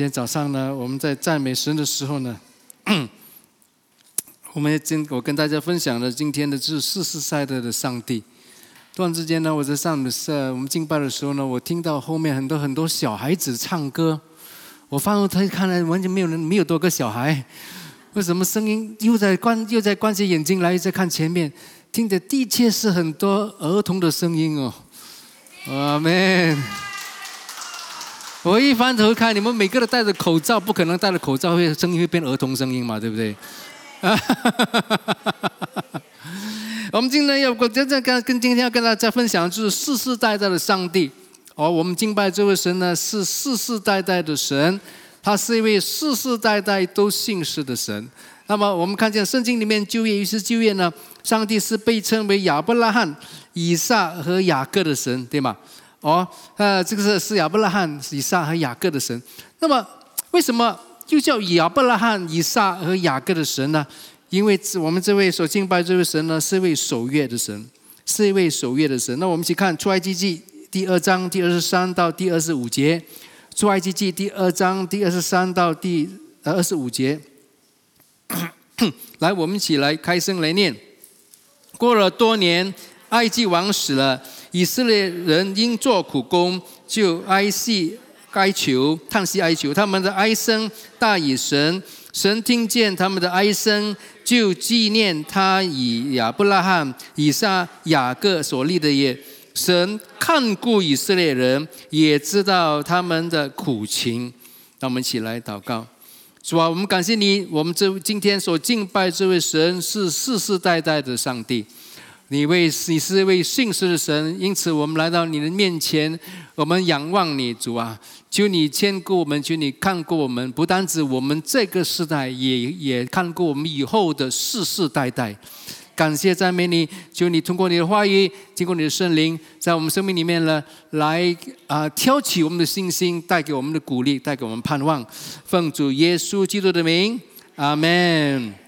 今天早上呢，我们在赞美神的时候呢，我们今我跟大家分享的今天的是四世代的的上帝。突然之间呢，我在上的是我们敬拜的时候呢，我听到后面很多很多小孩子唱歌。我发现他看来完全没有人，没有多个小孩。为什么声音又在关又在关起眼睛来，又在看前面，听的的确是很多儿童的声音哦。阿门。我一翻头看，你们每个都戴着口罩，不可能戴着口罩会声音会变儿童声音嘛，对不对？我们今天要跟真正跟跟今天要跟大家分享的就是世世代代的上帝。哦，我们敬拜这位神呢，是世世代代的神，他是一位世世代代都信实的神。那么我们看见圣经里面旧约于是旧约呢，上帝是被称为亚伯拉罕、以撒和雅各的神，对吗？哦，呃，这个是是亚伯拉罕、以撒和雅各的神。那么为什么又叫亚伯拉罕、以撒和雅各的神呢？因为我们这位所敬拜这位神呢，是一位守约的神，是一位守约的神。那我们一起看出埃及记。第二章第二十三到第二十五节，出埃及记第二章第二十三到第二十五节。来，我们一起来开声来念。过了多年，埃及王死了，以色列人因做苦工，就哀泣哀求，叹息哀求，他们的哀声大以神，神听见他们的哀声，就纪念他以亚伯拉罕、以撒、雅各所立的业。神看顾以色列人，也知道他们的苦情。让我们一起来祷告，主啊，我们感谢你，我们这今天所敬拜这位神是世世代代的上帝。你为你是一位信实的神，因此我们来到你的面前，我们仰望你，主啊，求你牵顾我们，求你看顾我们，不单指我们这个时代，也也看顾我们以后的世世代代。感谢赞美你，求你通过你的话语，经过你的圣灵，在我们生命里面呢，来啊挑起我们的信心，带给我们的鼓励，带给我们盼望。奉主耶稣基督的名，阿门。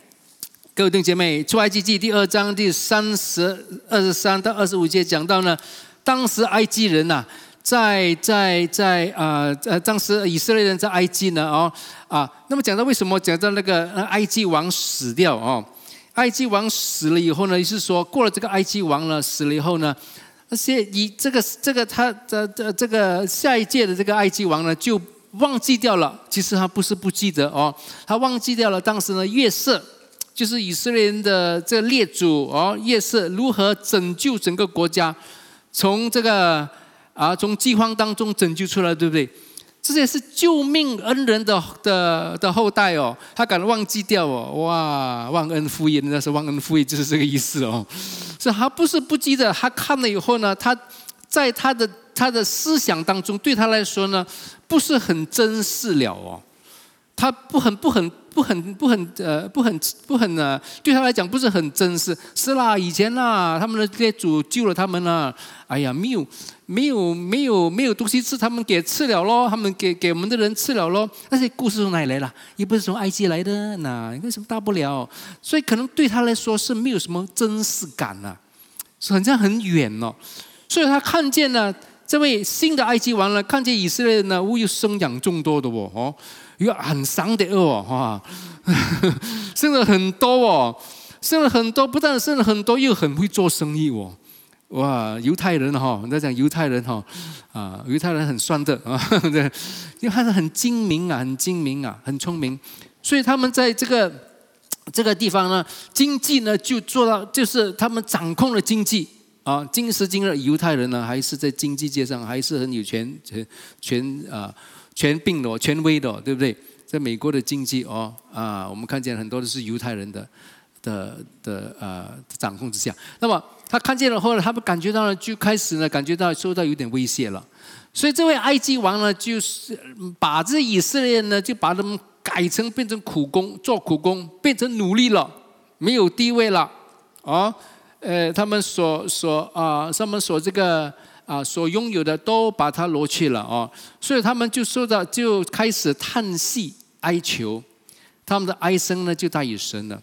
各位弟兄姐妹，出埃及记第二章第三十二十三到二十五节讲到呢，当时埃及人呐，在在在啊呃，当时以色列人在埃及呢哦啊，那么讲到为什么讲到那个埃及王死掉哦？埃及王死了以后呢，是说过了这个埃及王呢死了以后呢，那些以这个这个他的这这个下一届的这个埃及王呢就忘记掉了。其实他不是不记得哦，他忘记掉了当时呢月色就是以色列人的这个列祖哦，月色如何拯救整个国家，从这个啊从饥荒当中拯救出来，对不对？这些是救命恩人的的的后代哦，他敢忘记掉哦，哇，忘恩负义，那是忘恩负义，就是这个意思哦。是他不是不记得，他看了以后呢，他在他的他的思想当中，对他来说呢，不是很珍视了哦，他不很不很。不很不很呃不很不很呢，对他来讲不是很真实。是啦，以前啦，他们的列祖救了他们了。哎呀，没有没有没有没有东西吃，他们给吃了咯，他们给给我们的人吃了咯。那些故事从哪里来了？也不是从埃及来的，那为什么大不了？所以可能对他来说是没有什么真实感呐，好像很远哦。所以他看见了这位新的埃及王呢，看见以色列人呢，又生养众多的，哦。又很伤的哦，哈，生了很多哦，生了很多，不但生了很多，又很会做生意哦，哇，犹太人哈，我在讲犹太人哈，啊，犹太人很算的啊，对，因为他是很精明啊，很精明啊，很聪明，所以他们在这个这个地方呢，经济呢就做到，就是他们掌控了经济啊，今时今日犹太人呢，还是在经济界上还是很有权权权啊。全病的、权威的，对不对？在美国的经济哦啊，我们看见很多都是犹太人的的的呃掌控之下。那么他看见了后来，他们感觉到了，就开始呢感觉到受到有点威胁了。所以这位埃及王呢，就是把这以色列呢，就把他们改成变成苦工，做苦工，变成奴隶了，没有地位了啊。呃，他们所所啊，他们所这个。啊，所拥有的都把它挪去了哦，所以他们就说到，就开始叹息哀求，他们的哀声呢就大于神了。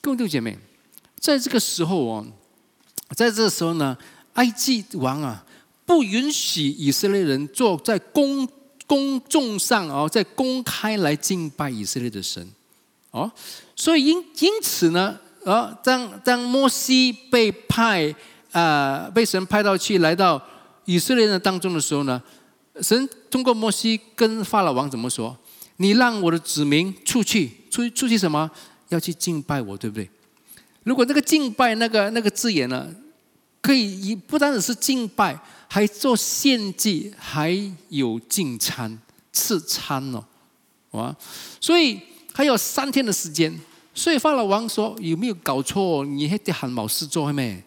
各位弟兄姐妹，在这个时候哦，在这个时候呢，埃及王啊不允许以色列人做在公公众上哦，在公开来敬拜以色列的神，哦，所以因因此呢，啊，当当摩西被派啊，被神派到去来到以色列人当中的时候呢，神通过摩西跟法老王怎么说？你让我的子民出去，出出去什么？要去敬拜我，对不对？如果那个敬拜那个那个字眼呢，可以不单只是敬拜。还做献祭，还有进餐、吃餐哦，啊，所以还有三天的时间。所以法老王说：“有没有搞错？你还得喊老师做没？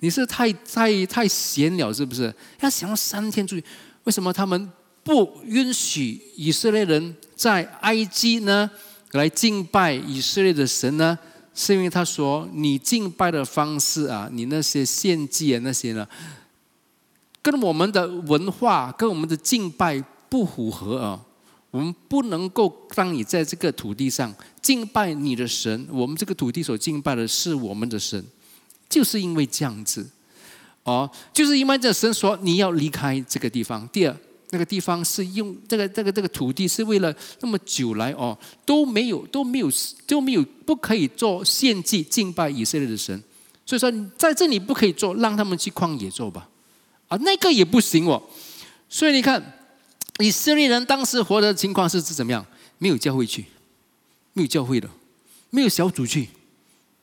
你是太太太闲了，是不是？要想要三天注意，为什么他们不允许以色列人在埃及呢来敬拜以色列的神呢？是因为他说你敬拜的方式啊，你那些献祭啊那些呢？”跟我们的文化、跟我们的敬拜不符合啊！我们不能够让你在这个土地上敬拜你的神。我们这个土地所敬拜的是我们的神，就是因为这样子，哦，就是因为这神说你要离开这个地方。第二，那个地方是用这个、这个、这个土地是为了那么久来哦都没有、都没有、都没有不可以做献祭敬拜以色列的神，所以说在这里不可以做，让他们去旷野做吧。啊，那个也不行哦，所以你看，以色列人当时活的情况是是怎么样？没有教会去，没有教会的，没有小组去，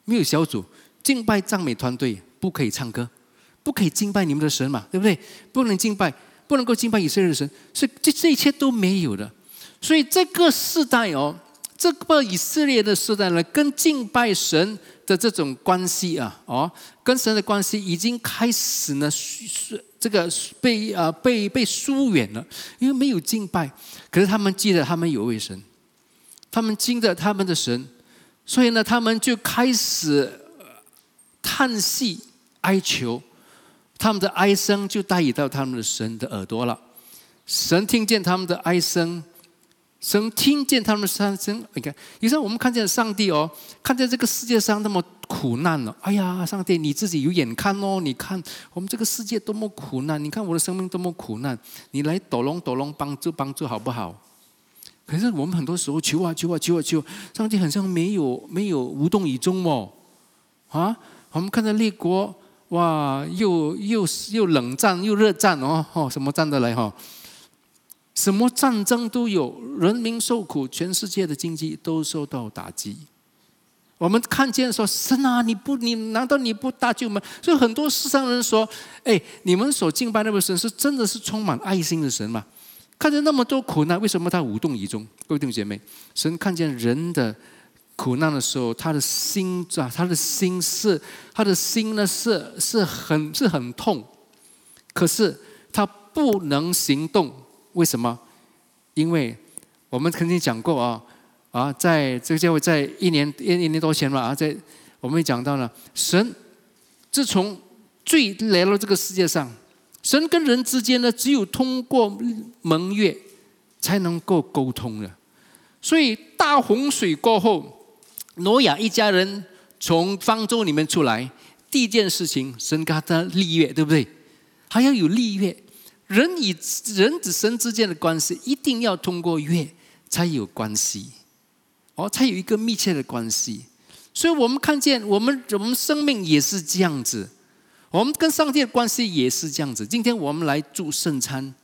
没有小组敬拜赞美团队，不可以唱歌，不可以敬拜你们的神嘛，对不对？不能敬拜，不能够敬拜以色列的神，所以这这一切都没有的。所以这个时代哦，这个以色列的时代呢，跟敬拜神的这种关系啊，哦，跟神的关系已经开始呢是。这个被啊被被疏远了，因为没有敬拜。可是他们记得他们有位神，他们敬着他们的神，所以呢，他们就开始叹息哀求，他们的哀声就带移到他们的神的耳朵了。神听见他们的哀声。神听见他们的声声，你看，有时候我们看见上帝哦，看见这个世界上那么苦难了，哎呀，上帝你自己有眼看哦，你看我们这个世界多么苦难，你看我的生命多么苦难，你来抖龙抖龙帮助帮助好不好？可是我们很多时候求啊求啊求啊求，上帝好像没有没有无动于衷哦，啊，我们看到列国哇，又又又冷战又热战哦，哦，什么战得来哈？什么战争都有，人民受苦，全世界的经济都受到打击。我们看见说神啊，你不，你难道你不搭救吗？所以很多世上人说，哎，你们所敬拜那位神是真的是充满爱心的神吗？看见那么多苦难，为什么他无动于衷？各位弟兄姐妹，神看见人的苦难的时候，他的心啊，他的心是，他的心呢是是很是很痛，可是他不能行动。为什么？因为我们曾经讲过啊啊，在这个教会，在一年一一年多前嘛啊，在我们讲到了，神自从最来到这个世界上，神跟人之间呢，只有通过盟约才能够沟通的。所以大洪水过后，挪亚一家人从方舟里面出来，第一件事情，神给他立约，对不对？还要有立约。人与人与神之间的关系，一定要通过约才有关系，哦，才有一个密切的关系。所以我们看见，我们我们生命也是这样子，我们跟上帝的关系也是这样子。今天我们来祝圣餐，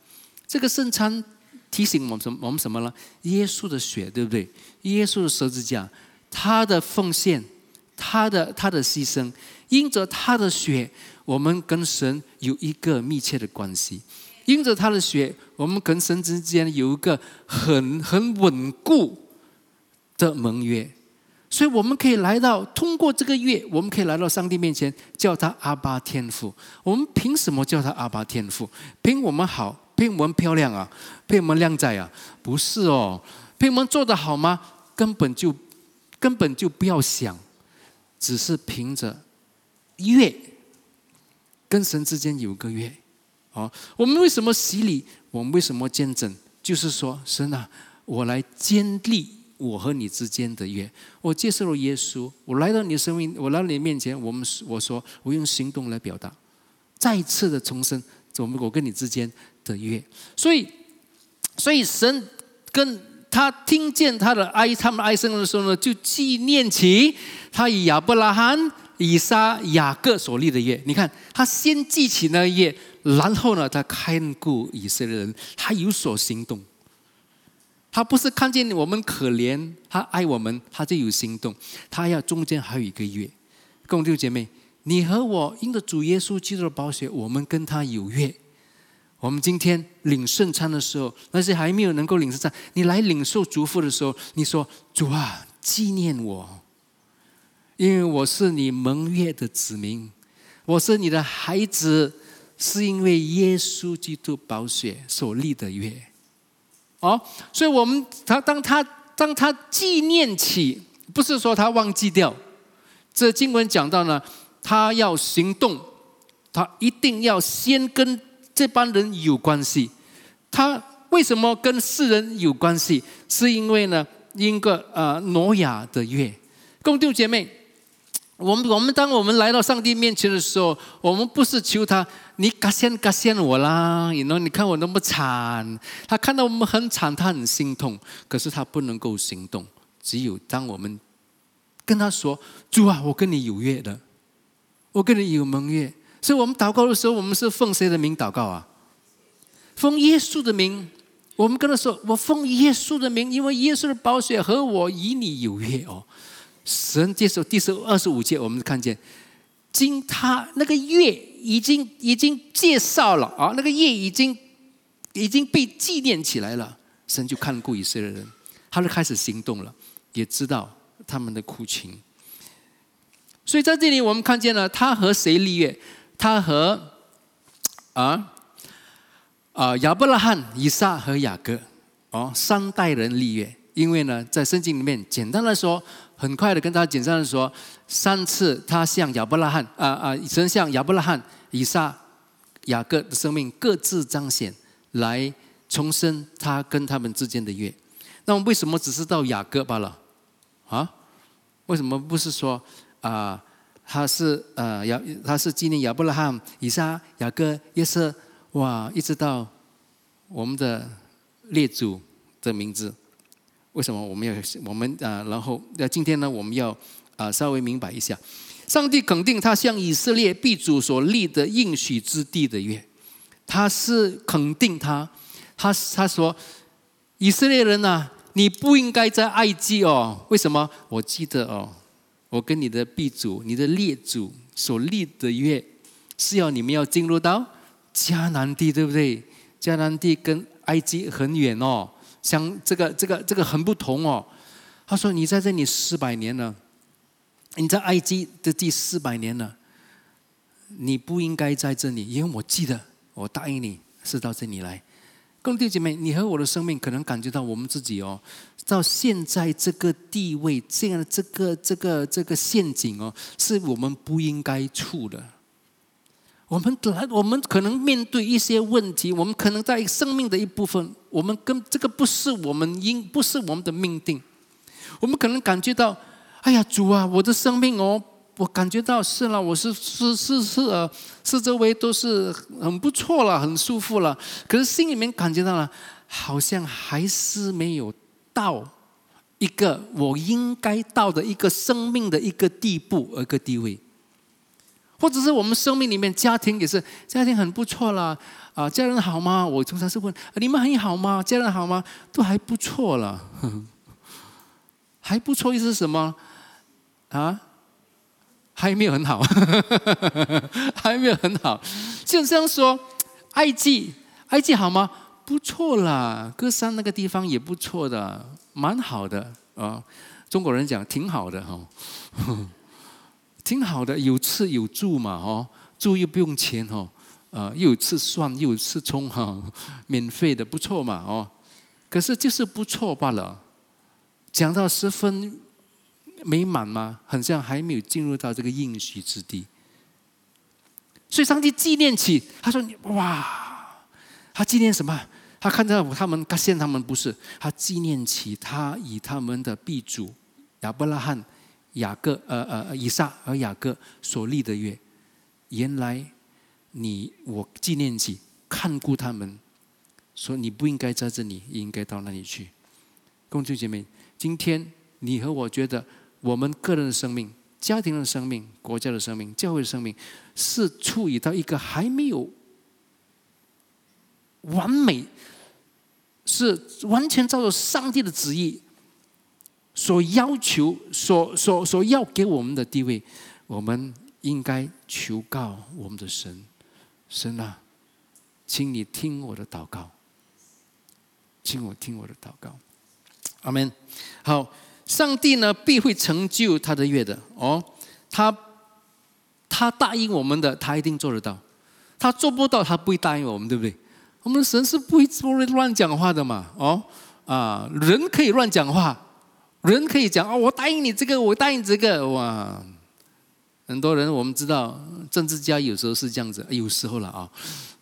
这个圣餐提醒我们什么？我们什么呢？耶稣的血，对不对？耶稣的十字架，他的奉献，他的他的牺牲，因着他的血，我们跟神有一个密切的关系。因着他的血，我们跟神之间有一个很很稳固的盟约，所以我们可以来到通过这个月，我们可以来到上帝面前，叫他阿巴天父。我们凭什么叫他阿巴天父？凭我们好，凭我们漂亮啊，凭我们靓仔啊？不是哦，凭我们做的好吗？根本就根本就不要想，只是凭着约跟神之间有个约。好，我们为什么洗礼？我们为什么见证？就是说，神啊，我来建立我和你之间的约。我接受了耶稣，我来到你的生命，我来到你面前，我们我说，我用行动来表达，再次的重生，我们我跟你之间的约。所以，所以神跟他听见他的哀，他们哀声的时候呢，就纪念起他以亚伯拉罕、以撒、雅各所立的约。你看，他先记起那约，然后呢，他看顾以色列人，他有所行动。他不是看见我们可怜，他爱我们，他就有行动。他要中间还有一个约，各位姐妹，你和我因着主耶稣基督的宝血，我们跟他有约。我们今天领圣餐的时候，那些还没有能够领圣餐，你来领受祝福的时候，你说主啊，纪念我，因为我是你盟约的子民，我是你的孩子，是因为耶稣基督宝血所立的约。哦，所以我们他当他当他纪念起，不是说他忘记掉。这经文讲到呢，他要行动，他一定要先跟这帮人有关系。他为什么跟世人有关系？是因为呢，因个呃挪亚的约，共弟姐妹。我们我们当我们来到上帝面前的时候，我们不是求他，你感谢感谢我啦，你呢？你看我那么惨，他看到我们很惨，他很心痛，可是他不能够行动。只有当我们跟他说：“主啊，我跟你有约的，我跟你有盟约。”所以，我们祷告的时候，我们是奉谁的名祷告啊？奉耶稣的名。我们跟他说：“我奉耶稣的名，因为耶稣的宝血和我与你有约哦。”神接受第十二十五节，我们看见，经他那个月已经已经介绍了啊，那个月已经已经被纪念起来了。神就看顾以色列人，他就开始行动了，也知道他们的苦情。所以在这里，我们看见了他和谁立约？他和啊啊亚伯拉罕、以撒和雅各哦三代人立约。因为呢，在圣经里面，简单的说。很快的跟他简单的说，三次他向亚伯拉罕啊啊，神向亚伯拉罕、以撒、雅各的生命各自彰显，来重申他跟他们之间的约。那么为什么只是到雅各罢了？啊？为什么不是说啊？他是呃亚他是纪念亚伯拉罕、以撒、雅各、约瑟，哇，一直到我们的列祖的名字。为什么我们要我们啊？然后那今天呢？我们要啊稍微明白一下，上帝肯定他向以色列必主所立的应许之地的约，他是肯定他，他他说以色列人呐，你不应该在埃及哦。为什么？我记得哦，我跟你的必主、你的列祖所立的约，是要你们要进入到迦南地，对不对？迦南地跟埃及很远哦。像这个这个这个很不同哦，他说你在这里四百年了，你在埃及的第四百年了，你不应该在这里，因为我记得我答应你是到这里来。兄弟姐妹，你和我的生命可能感觉到我们自己哦，到现在这个地位，这样的这个这个这个陷阱哦，是我们不应该处的。我们来，我们可能面对一些问题，我们可能在生命的一部分，我们跟这个不是我们应，不是我们的命定。我们可能感觉到，哎呀，主啊，我的生命哦，我感觉到是了，我是是是是呃，四周围都是很不错了，很舒服了。可是心里面感觉到了，好像还是没有到一个我应该到的一个生命的一个地步，一个地位。或者是我们生命里面家庭也是家庭很不错了，啊，家人好吗？我通常是问你们很好吗？家人好吗？都还不错了，还不错意思是什么？啊，还没有很好，还没有很好。就这样说，埃及，埃及好吗？不错啦，歌山那个地方也不错的，蛮好的啊。中国人讲挺好的哈。挺好的，有吃有住嘛，哦，住又不用钱哦，呃，又有吃蒜，又有吃葱哈，免费的，不错嘛，哦，可是就是不错罢了。讲到十分美满吗？很像还没有进入到这个应许之地。所以上帝纪念起，他说：“哇，他纪念什么？他看到他们，他现他们不是，他纪念起他以他们的必主亚伯拉罕。”雅各，呃呃，以撒和雅各所立的约，原来你我纪念起看顾他们，说你不应该在这里，应该到那里去。公众姐妹，今天你和我觉得，我们个人的生命、家庭的生命、国家的生命、教会的生命，是处于到一个还没有完美，是完全照着上帝的旨意所要求、所所所要给我们的地位，我们应该求告我们的神，神啊，请你听我的祷告。请我听我的祷告，阿门。好，上帝呢必会成就他的约的哦。他他答应我们的，他一定做得到。他做不到，他不会答应我们，对不对？我们神是不会不会乱讲话的嘛。哦啊，人可以乱讲话，人可以讲哦，我答应你这个，我答应这个，哇。很多人我们知道，政治家有时候是这样子，有时候了啊，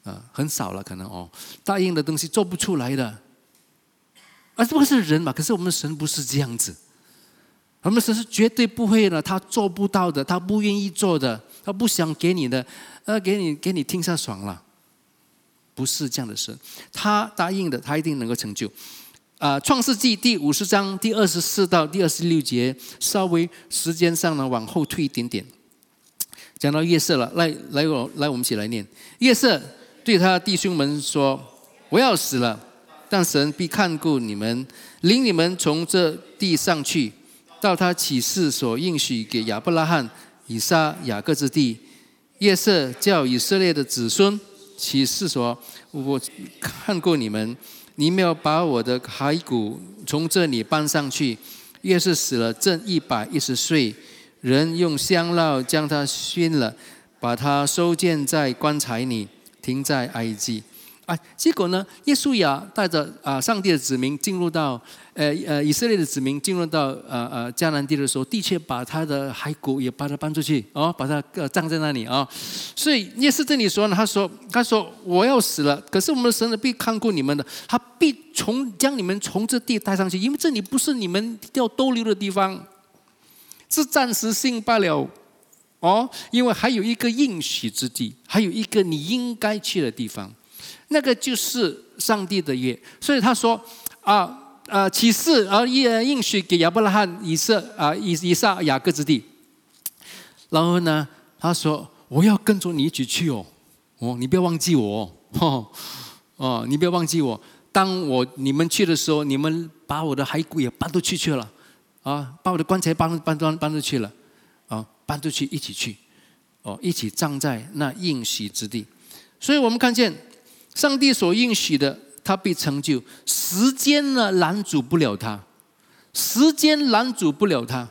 啊，很少了可能哦，答应的东西做不出来的。啊，这不是人嘛？可是我们神不是这样子，我们神是绝对不会的，他做不到的，他不愿意做的，他不想给你的，呃，给你给你听下爽了，不是这样的神，他答应的，他一定能够成就。啊，创世纪第五十章第二十四到第二十六节，稍微时间上呢往后退一点点，讲到夜色了，来来我来我们一起来念，夜色对他弟兄们说：“我要死了。”但神必看顾你们，领你们从这地上去，到他启示所应许给亚伯拉罕、以撒、雅各之地。夜色叫以色列的子孙启示说：“我看过你们，你们要把我的骸骨从这里搬上去。”夜是死了正一百一十岁，人用香料将他熏了，把他收建在棺材里，停在埃及。啊，结果呢？耶稣亚带着啊上帝的子民进入到呃呃以色列的子民进入到呃呃迦南地的时候，的确把他的骸骨也把他搬出去哦，把他呃葬在那里啊。所以耶稣这里说呢，他说他说我要死了，可是我们的神呢必看顾你们的，他必从将你们从这地带上去，因为这里不是你们要逗留的地方，是暂时性罢了哦，因为还有一个应许之地，还有一个你应该去的地方。那个就是上帝的约，所以他说啊啊启示而应应许给亚伯拉罕、以色啊以以撒、雅各之地。然后呢，他说我要跟着你一起去哦，哦你不要忘记我哦，哦你不要忘记我。当我你们去的时候，你们把我的骸骨也搬出去去了啊，把我的棺材搬搬搬搬出去了啊，搬出去一起去哦，一起葬在那应许之地。所以我们看见。上帝所应许的，他必成就。时间呢，拦阻不了他；时间拦阻不了他。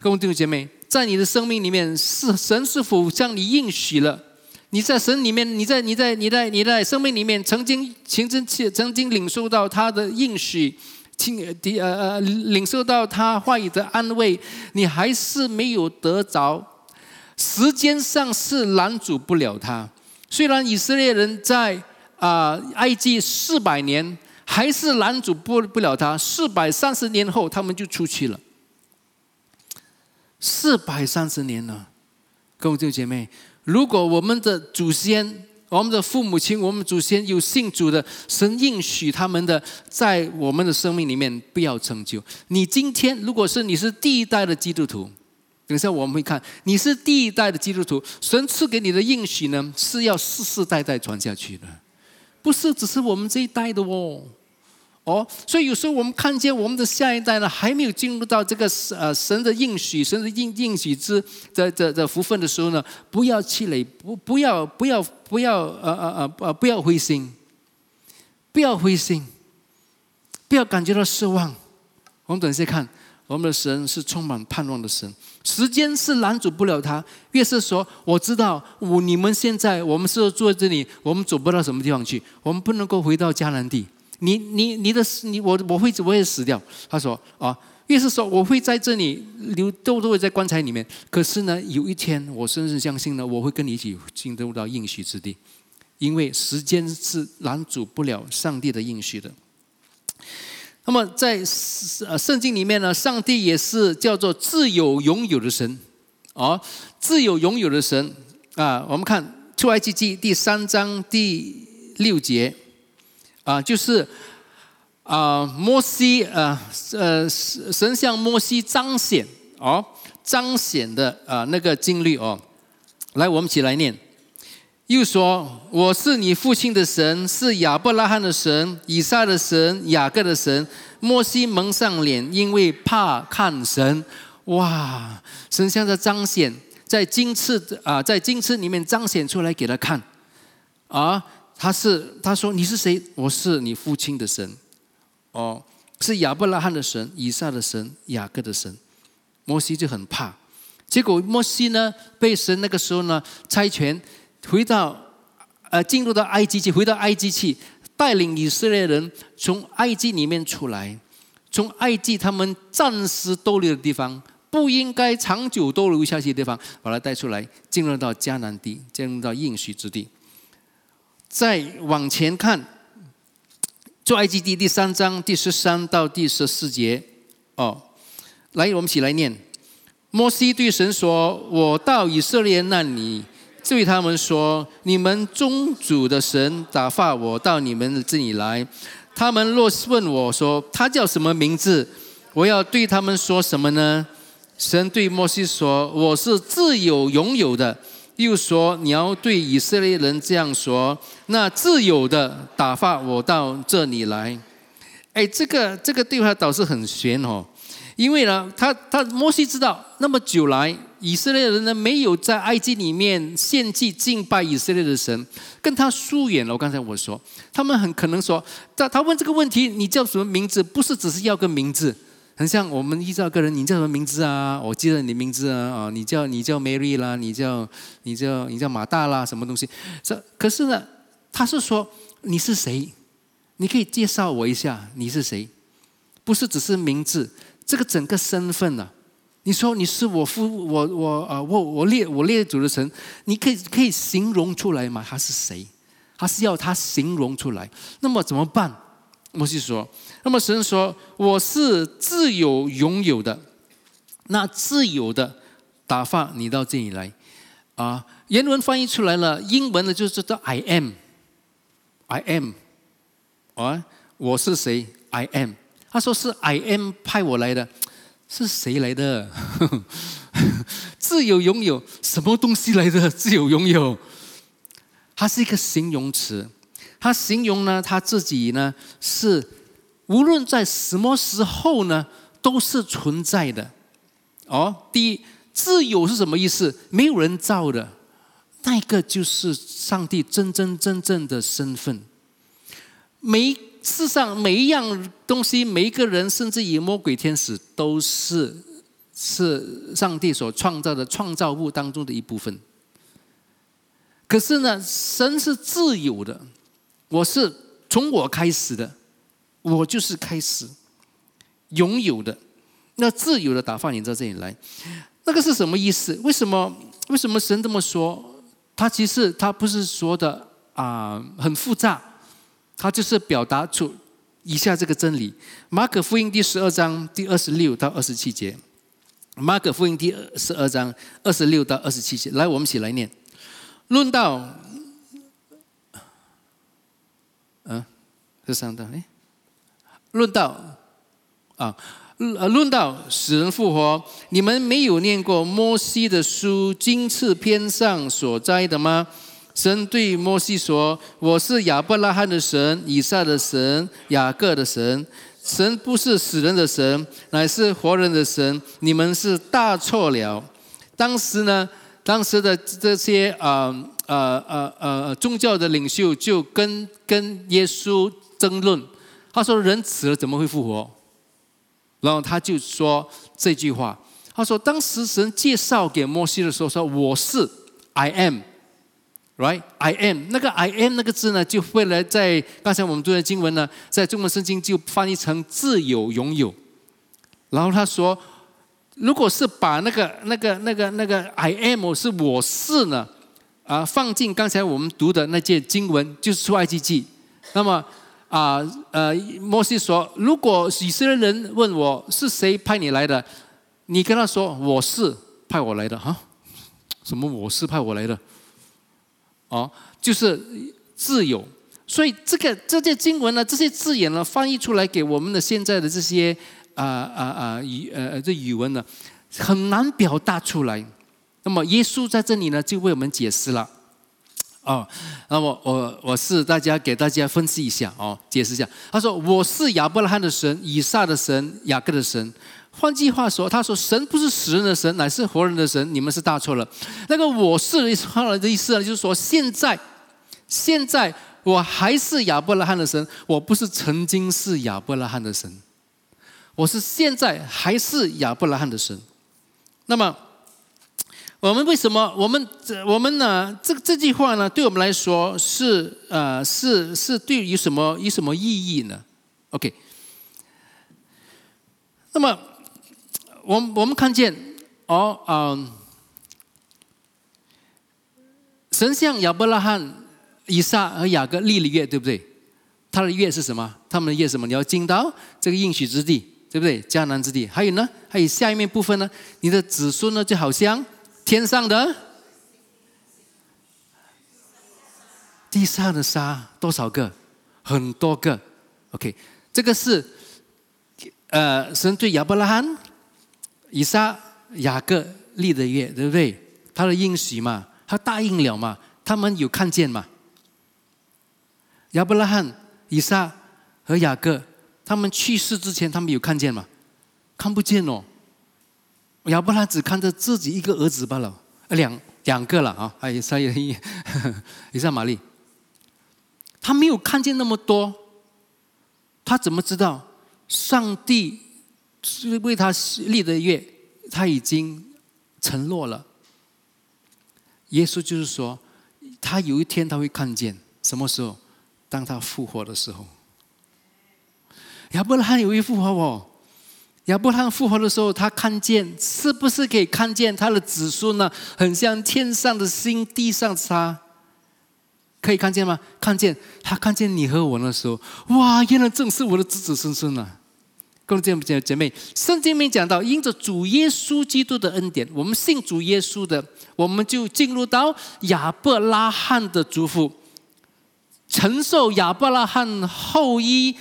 各位弟兄姐妹，在你的生命里面，是神是否向你应许了？你在神里面，你在你在你在你在生命里面，曾经曾经曾经领受到他的应许，听的呃呃领受到他话语的安慰，你还是没有得着。时间上是拦阻不了他。虽然以色列人在。啊，埃及四百年还是拦阻不不了他。四百三十年后，他们就出去了。四百三十年了，各位弟兄姐妹，如果我们的祖先、我们的父母亲、我们祖先有信主的，神应许他们的，在我们的生命里面不要成就。你今天如果是你是第一代的基督徒，等一下我们会看，你是第一代的基督徒，神赐给你的应许呢，是要世世代代传下去的。不是只是我们这一代的哦，哦，所以有时候我们看见我们的下一代呢，还没有进入到这个呃神的应许、神的应应许之的的的福分的时候呢，不要气馁，不不要不要不要呃呃呃呃不要灰心，不要灰心，不要感觉到失望。我们等一下看。我们的神是充满盼望的神，时间是拦阻不了他。越是说，我知道我你们现在我们是坐在这里，我们走不到什么地方去，我们不能够回到迦南地。你你你的你我我会我会死掉。他说啊，越是说我会在这里留都都会在棺材里面。可是呢，有一天我深深相信呢，我会跟你一起进入到应许之地，因为时间是拦阻不了上帝的应许的。那么在圣圣经里面呢，上帝也是叫做自有拥有的神，哦，自有拥有的神啊。我们看出埃及记第三章第六节，啊，就是啊，摩西啊，呃，神向摩西彰显哦，彰显的啊那个经历哦。来，我们一起来念。又说：“我是你父亲的神，是亚伯拉罕的神，以撒的神，雅各的神。”摩西蒙上脸，因为怕看神。哇！神像在彰显，在金翅啊，在金翅里面彰显出来给他看。啊！他是他说你是谁？我是你父亲的神，哦，是亚伯拉罕的神、以撒的神、雅各的神。摩西就很怕，结果摩西呢被神那个时候呢差遣回到呃进入到埃及去，回到埃及去带领以色列人从埃及里面出来，从埃及他们暂时逗留的地方，不应该长久逗留下去的地方，把他带出来，进入到迦南地，进入到应许之地。再往前看，《做埃及地》第三章第十三到第十四节，哦，来，我们一起来念。摩西对神说：“我到以色列那里，对他们说：你们宗主的神打发我到你们这里来。他们若是问我说他叫什么名字，我要对他们说什么呢？”神对摩西说：“我是自有拥有的。”又说：“你要对以色列人这样说，那自由的打发我到这里来。”哎，这个这个对话倒是很玄哦，因为呢，他他摩西知道那么久来，以色列人呢没有在埃及里面献祭敬拜以色列的神，跟他疏远了。我刚才我说，他们很可能说，他他问这个问题，你叫什么名字？不是只是要个名字。很像我们遇到个人，你叫什么名字啊？我记得你名字啊，啊，你叫你叫 Mary 啦，你叫你叫你叫马大啦，什么东西？这可是呢，他是说你是谁？你可以介绍我一下，你是谁？不是只是名字，这个整个身份呢？你说你是我父，我我啊，我我列我列祖的神，你可以可以形容出来吗？他是谁？他是要他形容出来，那么怎么办？摩西说：“那么神说，我是自有拥有的，那自由的打发你到这里来啊。原文翻译出来了，英文呢就是叫 I am，I am 啊，我是谁？I am。他说是 I am 派我来的，是谁来的？自由拥有什么东西来的？自由拥有，它是一个形容词。”它形容呢，他自己呢是无论在什么时候呢都是存在的。哦，第一，自由是什么意思？没有人造的，那个就是上帝真真正正的身份。每世上每一样东西，每一个人，甚至于魔鬼、天使，都是是上帝所创造的创造物当中的一部分。可是呢，神是自由的。我是从我开始的，我就是开始拥有的，那自由的打发你到这里来，那个是什么意思？为什么？为什么神这么说？他其实他不是说的啊，很复杂，他就是表达出以下这个真理：马可福音第十二章第二十六到二十七节。马可福音第十二章二十六到二十七节，来，我们一起来念。论到。嗯，是上道哎。论道啊，论论到死人复活，你们没有念过摩西的书经次篇上所摘的吗？神对摩西说：“我是亚伯拉罕的神，以撒的神，雅各的神。神不是死人的神，乃是活人的神。你们是大错了。”当时呢，当时的这些啊。呃呃呃，宗教的领袖就跟跟耶稣争论，他说：“人死了怎么会复活？”然后他就说这句话，他说：“当时神介绍给摩西的时候说，我是 I am Right, I am 那个 I am 那个字呢，就会来在刚才我们读的经文呢，在中文圣经就翻译成自有拥有。然后他说，如果是把那个那个那个那个 I am 是我是呢？”啊，放进刚才我们读的那件经文，就是出埃及记。那么啊，呃，摩西说，如果以色列人问我是谁派你来的，你跟他说我是派我来的哈。什么我是派我来的？哦，就是自由所以这个这些经文呢，这些字眼呢，翻译出来给我们的现在的这些啊啊啊语呃这语文呢，很难表达出来。那么耶稣在这里呢，就为我们解释了。哦，那么我我是大家给大家分析一下哦，解释一下。他说我是亚伯拉罕的神，以撒的神，雅各的神。换句话说，他说神不是死人的神，乃是活人的神。你们是大错了。那个我是的意思，的意思呢，就是说现在，现在我还是亚伯拉罕的神，我不是曾经是亚伯拉罕的神，我是现在还是亚伯拉罕的神。那么。我们为什么？我们这我们呢？这这句话呢？对我们来说是呃是是对于什么有什么意义呢？OK。那么，我我们看见哦嗯，神像亚伯拉罕、以撒和雅各立了约，对不对？他的约是什么？他们的约什么？你要进到这个应许之地，对不对？迦南之地。还有呢？还有下一面部分呢？你的子孙呢？就好像。天上的地上的沙多少个？很多个。OK，这个是呃神对亚伯拉罕、以撒、雅各立的约，对不对？他的应许嘛，他答应了嘛？他们有看见嘛？亚伯拉罕、以撒和雅各，他们去世之前，他们有看见吗？看不见哦。亚伯拉罕只看着自己一个儿子罢了，两两个了啊，还有三有一，以撒 玛丽，他没有看见那么多，他怎么知道上帝是为他立的约，他已经承诺了？耶稣就是说，他有一天他会看见，什么时候？当他复活的时候，亚伯拉罕有一复活哦。亚伯拉罕复活的时候，他看见是不是可以看见他的子孙呢？很像天上的星，地上沙，可以看见吗？看见他看见你和我的时候，哇！原来正是我的子子孙孙啊！各位姐姐妹，圣经里面讲到，因着主耶稣基督的恩典，我们信主耶稣的，我们就进入到亚伯拉罕的族谱，承受亚伯拉罕后裔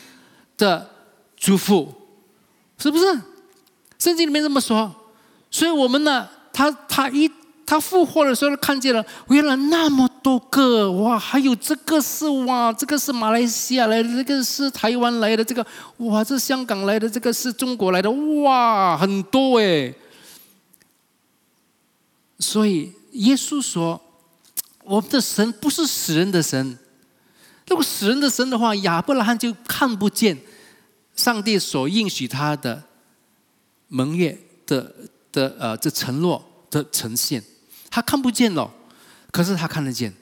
的祝福。是不是？圣经里面这么说，所以我们呢，他他一他复活的时候看见了，原来那么多个哇，还有这个是哇，这个是马来西亚来的，这个是台湾来的，这个哇，这香港来的，这个是中国来的，哇，很多哎。所以耶稣说，我们的神不是死人的神，如果死人的神的话，亚伯拉罕就看不见。上帝所应许他的盟约的的呃这承诺的呈现，他看不见了，可是他看得见，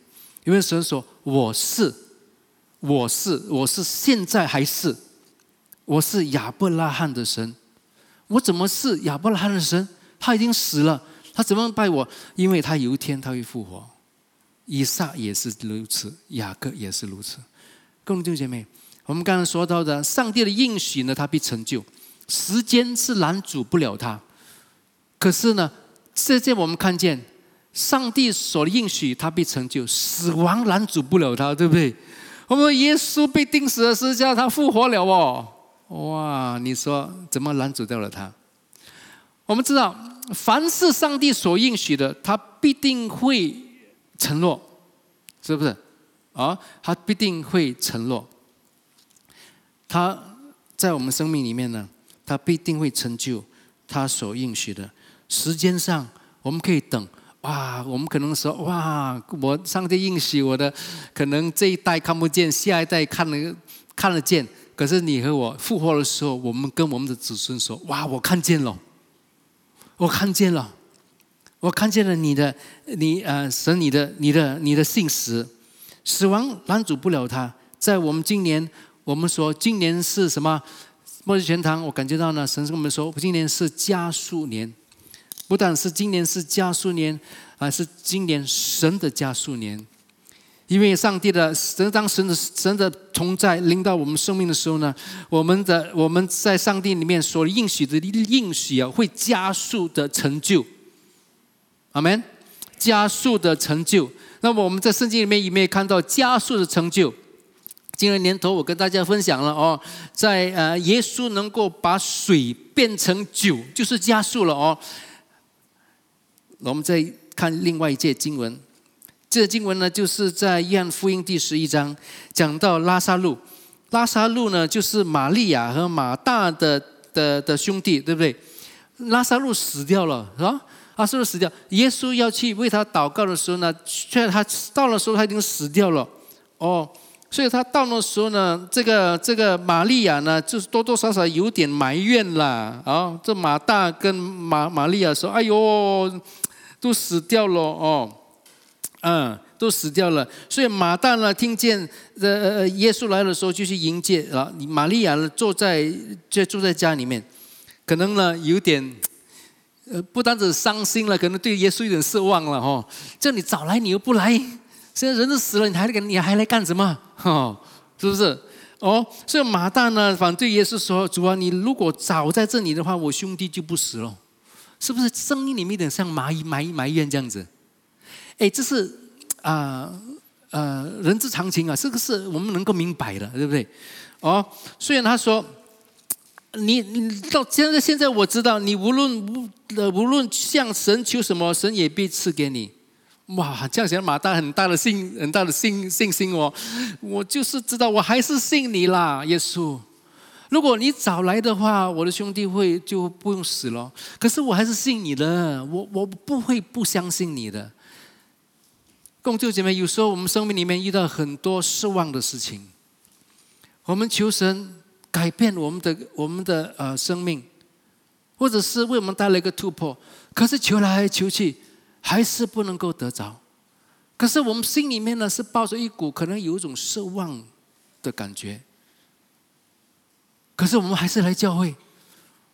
因为神说我是我是我是现在还是我是亚伯拉罕的神，我怎么是亚伯拉罕的神？他已经死了，他怎么拜我？因为他有一天他会复活，以撒也是如此，雅各也是如此，各位弟兄姐妹。我们刚刚说到的，上帝的应许呢，他必成就。时间是拦阻不了他。可是呢，现在我们看见，上帝所应许他必成就，死亡拦阻不了他，对不对？我们耶稣被钉死的时候，叫他复活了哦。哇，你说怎么拦阻掉了他？我们知道，凡是上帝所应许的，他必定会承诺，是不是？啊，他必定会承诺。他在我们生命里面呢，他必定会成就他所应许的。时间上我们可以等，哇，我们可能说，哇，我上帝应许我的，可能这一代看不见，下一代看了看得见。可是你和我复活的时候，我们跟我们的子孙说，哇，我看见了，我看见了，我看见了你的，你呃，神你的，你的，你的信实，死亡拦阻不了他。在我们今年。我们说今年是什么？末日全堂，我感觉到呢，神跟我们说，今年是加速年，不但是今年是加速年，而是今年神的加速年。因为上帝的神，当神的神的同在临到我们生命的时候呢，我们的我们在上帝里面所应许的应许啊，会加速的成就。阿门。加速的成就。那么我们在圣经里面有没有看到加速的成就？今年年头，我跟大家分享了哦，在呃，耶稣能够把水变成酒，就是加速了哦。我们再看另外一节经文，这个经文呢，就是在约翰福音第十一章讲到拉萨路，拉萨路呢，就是玛利亚和马大的的的兄弟，对不对？拉萨路死掉了，是吧？拉萨路死掉，耶稣要去为他祷告的时候呢，却他到了时候他已经死掉了，哦。所以他到那时候呢，这个这个玛利亚呢，就是多多少少有点埋怨啦。啊，这马大跟玛玛利亚说：“哎呦，都死掉了哦，嗯，都死掉了。”所以马大呢，听见呃呃耶稣来的时候，就去迎接啊。玛利亚呢，坐在就住在家里面，可能呢有点呃，不单止伤心了，可能对耶稣有点失望了哈。叫你早来，你又不来。现在人都死了，你还来你还来干什么？哈，是不是？哦，所以马大呢反对耶稣说：“主啊，你如果早在这里的话，我兄弟就不死了。”是不是声音里面有点像埋埋埋怨这样子？哎，这是啊呃人之常情啊，这个是我们能够明白的，对不对？哦，虽然他说你你到现在现在我知道，你无论无无论向神求什么，神也必赐给你。哇，这样显马大很大的信，很大的信信心哦。我就是知道，我还是信你啦，耶稣。如果你早来的话，我的兄弟会就不用死了。可是我还是信你的，我我不会不相信你的。共救姐妹，有时候我们生命里面遇到很多失望的事情，我们求神改变我们的我们的呃生命，或者是为我们带来一个突破，可是求来求去。还是不能够得着，可是我们心里面呢是抱着一股可能有一种失望的感觉。可是我们还是来教会，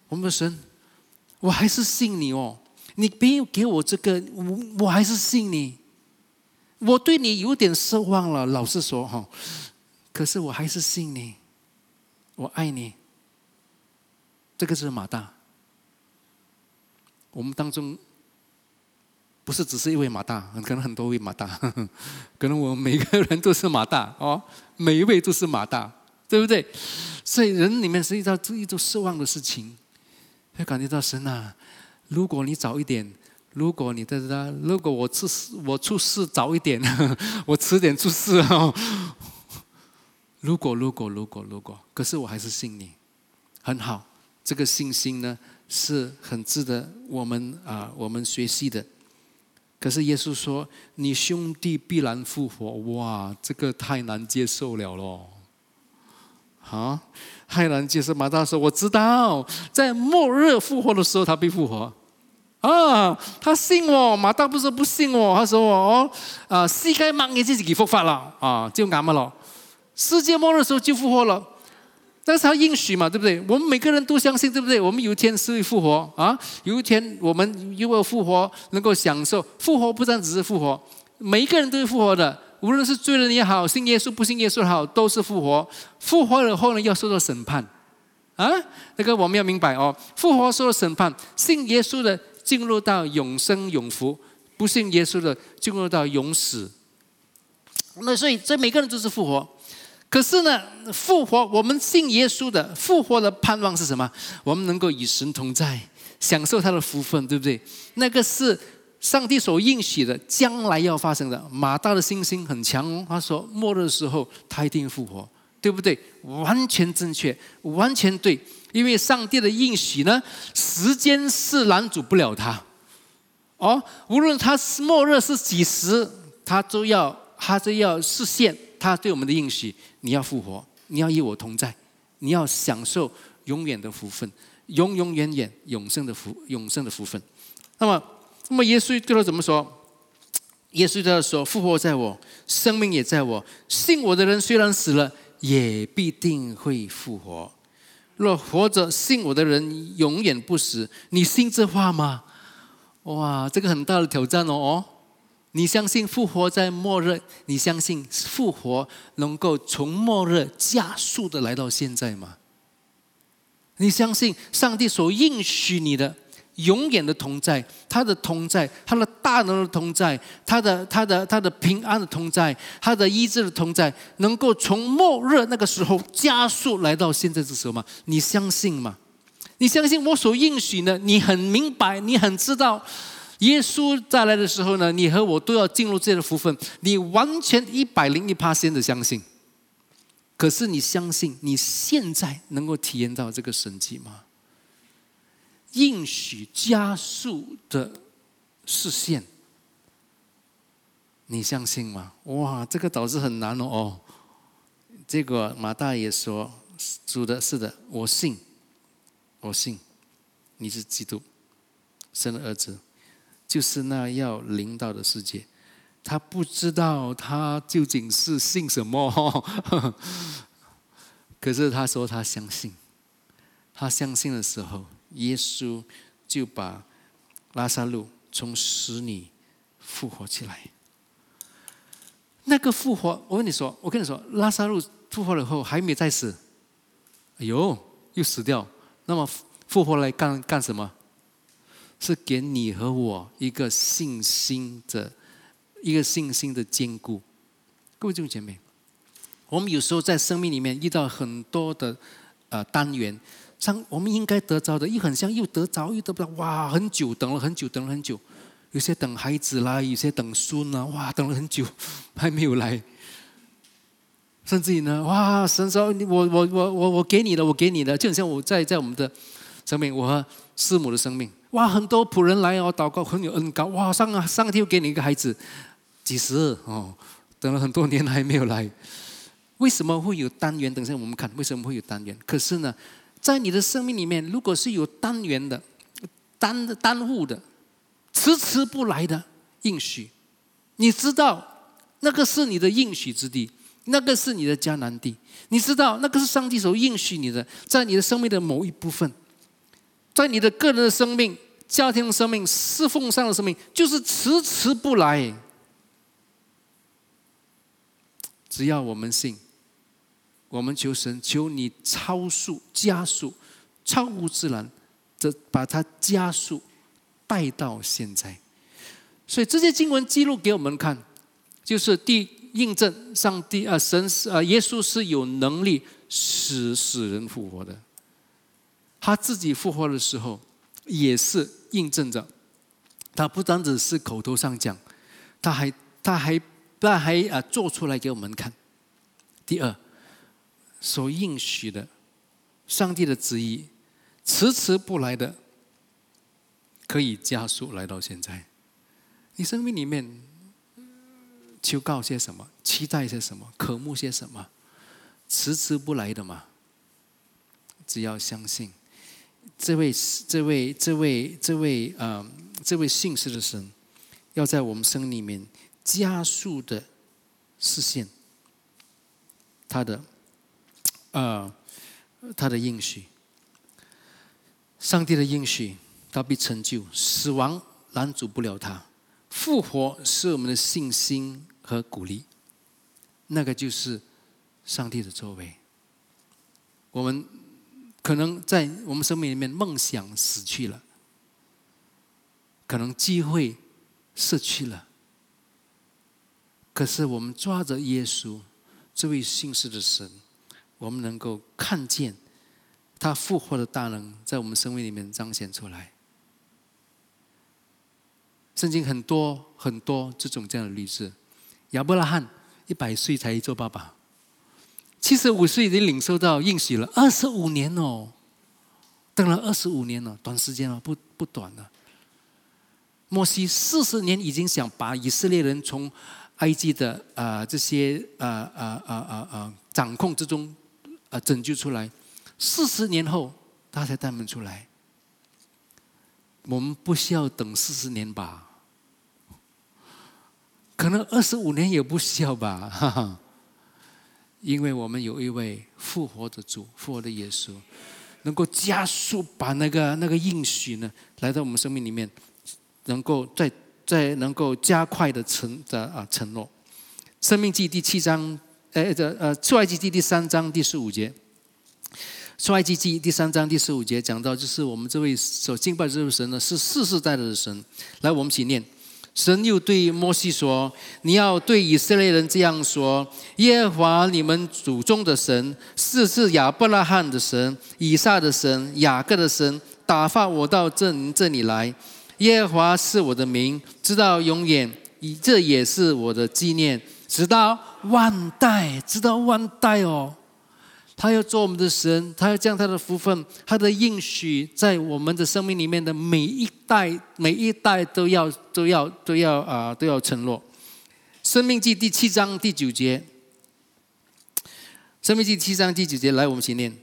我们的神，我还是信你哦。你别给我这个，我我还是信你。我对你有点失望了，老实说哈。可是我还是信你，我爱你。这个是马大，我们当中。不是只是一位马大，可能很多位马大，可能我们每个人都是马大哦，每一位都是马大，对不对？所以人里面是遇到这一种失望的事情，会感觉到神啊，如果你早一点，如果你在这，如果我出事，我出事早一点，我迟点出事 哦。如果如果如果如果，可是我还是信你，很好，这个信心呢是很值得我们啊，我们学习的。可是耶稣说：“你兄弟必然复活。”哇，这个太难接受了咯！啊，太难接受。马大说：“我知道，在末日复活的时候，他必复活。”啊，他信我。马大不是不信我，他说：“哦，啊，世界末日自己复活了啊，就啱了。世界末日的时候就复活了。”但是他应许嘛，对不对？我们每个人都相信，对不对？我们有一天是会复活啊！有一天我们又要复活，能够享受复活，不单只是复活，每一个人都会复活的。无论是罪人也好，信耶稣不信耶稣也好，都是复活。复活了后呢，要受到审判啊！那个我们要明白哦，复活受到审判，信耶稣的进入到永生永福，不信耶稣的进入到永死。那所以这每个人都是复活。可是呢，复活，我们信耶稣的复活的盼望是什么？我们能够与神同在，享受他的福分，对不对？那个是上帝所应许的，将来要发生的。马大的信心很强，他说末日的时候他一定复活，对不对？完全正确，完全对，因为上帝的应许呢，时间是拦阻不了他。哦，无论他是末日是几时，他都要，他都要实现他对我们的应许。你要复活，你要与我同在，你要享受永远的福分，永永远远永生的福，永生的福分。那么，那么耶稣对他怎么说？耶稣对他说：“复活在我，生命也在我。信我的人虽然死了，也必定会复活。若活着信我的人永远不死，你信这话吗？”哇，这个很大的挑战哦。你相信复活在末日？你相信复活能够从末日加速的来到现在吗？你相信上帝所应许你的永远的同在，他的同在，他的大能的同在，他的他的他的平安的同在，他的医治的同在，能够从末日那个时候加速来到现在这时候吗？你相信吗？你相信我所应许呢？你很明白，你很知道，耶稣再来的时候呢，你和我都要进入这样的福分。你完全一百零一趴先的相信。可是你相信你现在能够体验到这个神迹吗？应许加速的实现，你相信吗？哇，这个导致很难哦。这个马大爷说：“主的，是的，我信，我信，你是基督，生的儿子，就是那要领导的世界。”他不知道他究竟是信什么，可是他说他相信。他相信的时候，耶稣就把拉萨路从死里复活起来。那个复活，我跟你说，我跟你说，拉萨路复活了后还没再死，哎呦，又死掉。那么复活来干干什么？是给你和我一个信心的。一个信心的坚固，各位弟兄姐妹，我们有时候在生命里面遇到很多的呃单元，像我们应该得着的，又很像又得着又得不到，哇，很久等了很久等了很久，有些等孩子啦，有些等孙啊，哇，等了很久 还没有来，甚至于呢，哇，神说，我我我我我给你的，我给你的，就像我在在我们的生命，我和师母的生命，哇，很多仆人来哦，祷告很有恩高，哇，上啊上天又给你一个孩子。几十哦，等了很多年还没有来，为什么会有单元？等下我们看为什么会有单元。可是呢，在你的生命里面，如果是有单元的、单的耽误的、迟迟不来的应许，你知道那个是你的应许之地，那个是你的迦南地，你知道那个是上帝所应许你的，在你的生命的某一部分，在你的个人的生命、家庭的生命、侍奉上的生命，就是迟迟不来。只要我们信，我们求神，求你超速、加速、超乎自然，这把它加速带到现在。所以这些经文记录给我们看，就是第印证上帝啊，神是啊，耶稣是有能力使死人复活的。他自己复活的时候，也是印证着，他不单只是口头上讲，他还他还。他还啊，做出来给我们看。第二，所应许的，上帝的旨意，迟迟不来的，可以加速来到现在。你生命里面求告些什么？期待些什么？渴慕些什么？迟迟不来的嘛？只要相信，这位、这位、这位、这位啊，这位信实的神，要在我们生命里面。加速的实现，他的，呃，他的应许，上帝的应许，他必成就。死亡拦阻不了他，复活是我们的信心和鼓励。那个就是上帝的作为。我们可能在我们生命里面，梦想死去了，可能机会失去了。可是我们抓着耶稣这位信实的神，我们能够看见他复活的大能在我们生命里面彰显出来。圣经很多很多这种这样的例子，亚伯拉罕一百岁才做爸爸，七十五岁已经领受到应许了，二十五年哦，等了二十五年了，短时间了，不不短了。摩西四十年已经想把以色列人从埃及的啊这些啊啊啊啊啊掌控之中啊拯救出来，四十年后他才带们出来。我们不需要等四十年吧？可能二十五年也不需要吧？哈哈，因为我们有一位复活的主，复活的耶稣，能够加速把那个那个应许呢来到我们生命里面，能够在。在能够加快的承的啊承诺，《生命记》第七章，呃，这呃，《出埃及记》第三章第十五节，出埃及记第三章第十五节讲到，就是我们这位所敬拜这位神呢，是世世代代的神。来，我们一起念。神又对摩西说：“你要对以色列人这样说：耶和华你们祖宗的神，是是亚伯拉罕的神、以撒的神、雅各的神，打发我到这这里来。耶和华是我的名，直到永远，以这也是我的纪念，直到万代，直到万代哦。”他要做我们的神，他要将他的福分、他的应许，在我们的生命里面的每一代、每一代都要、都要、都要啊，都要承诺。生命记第七章第九节，生命记七章第九节，来，我们一起念。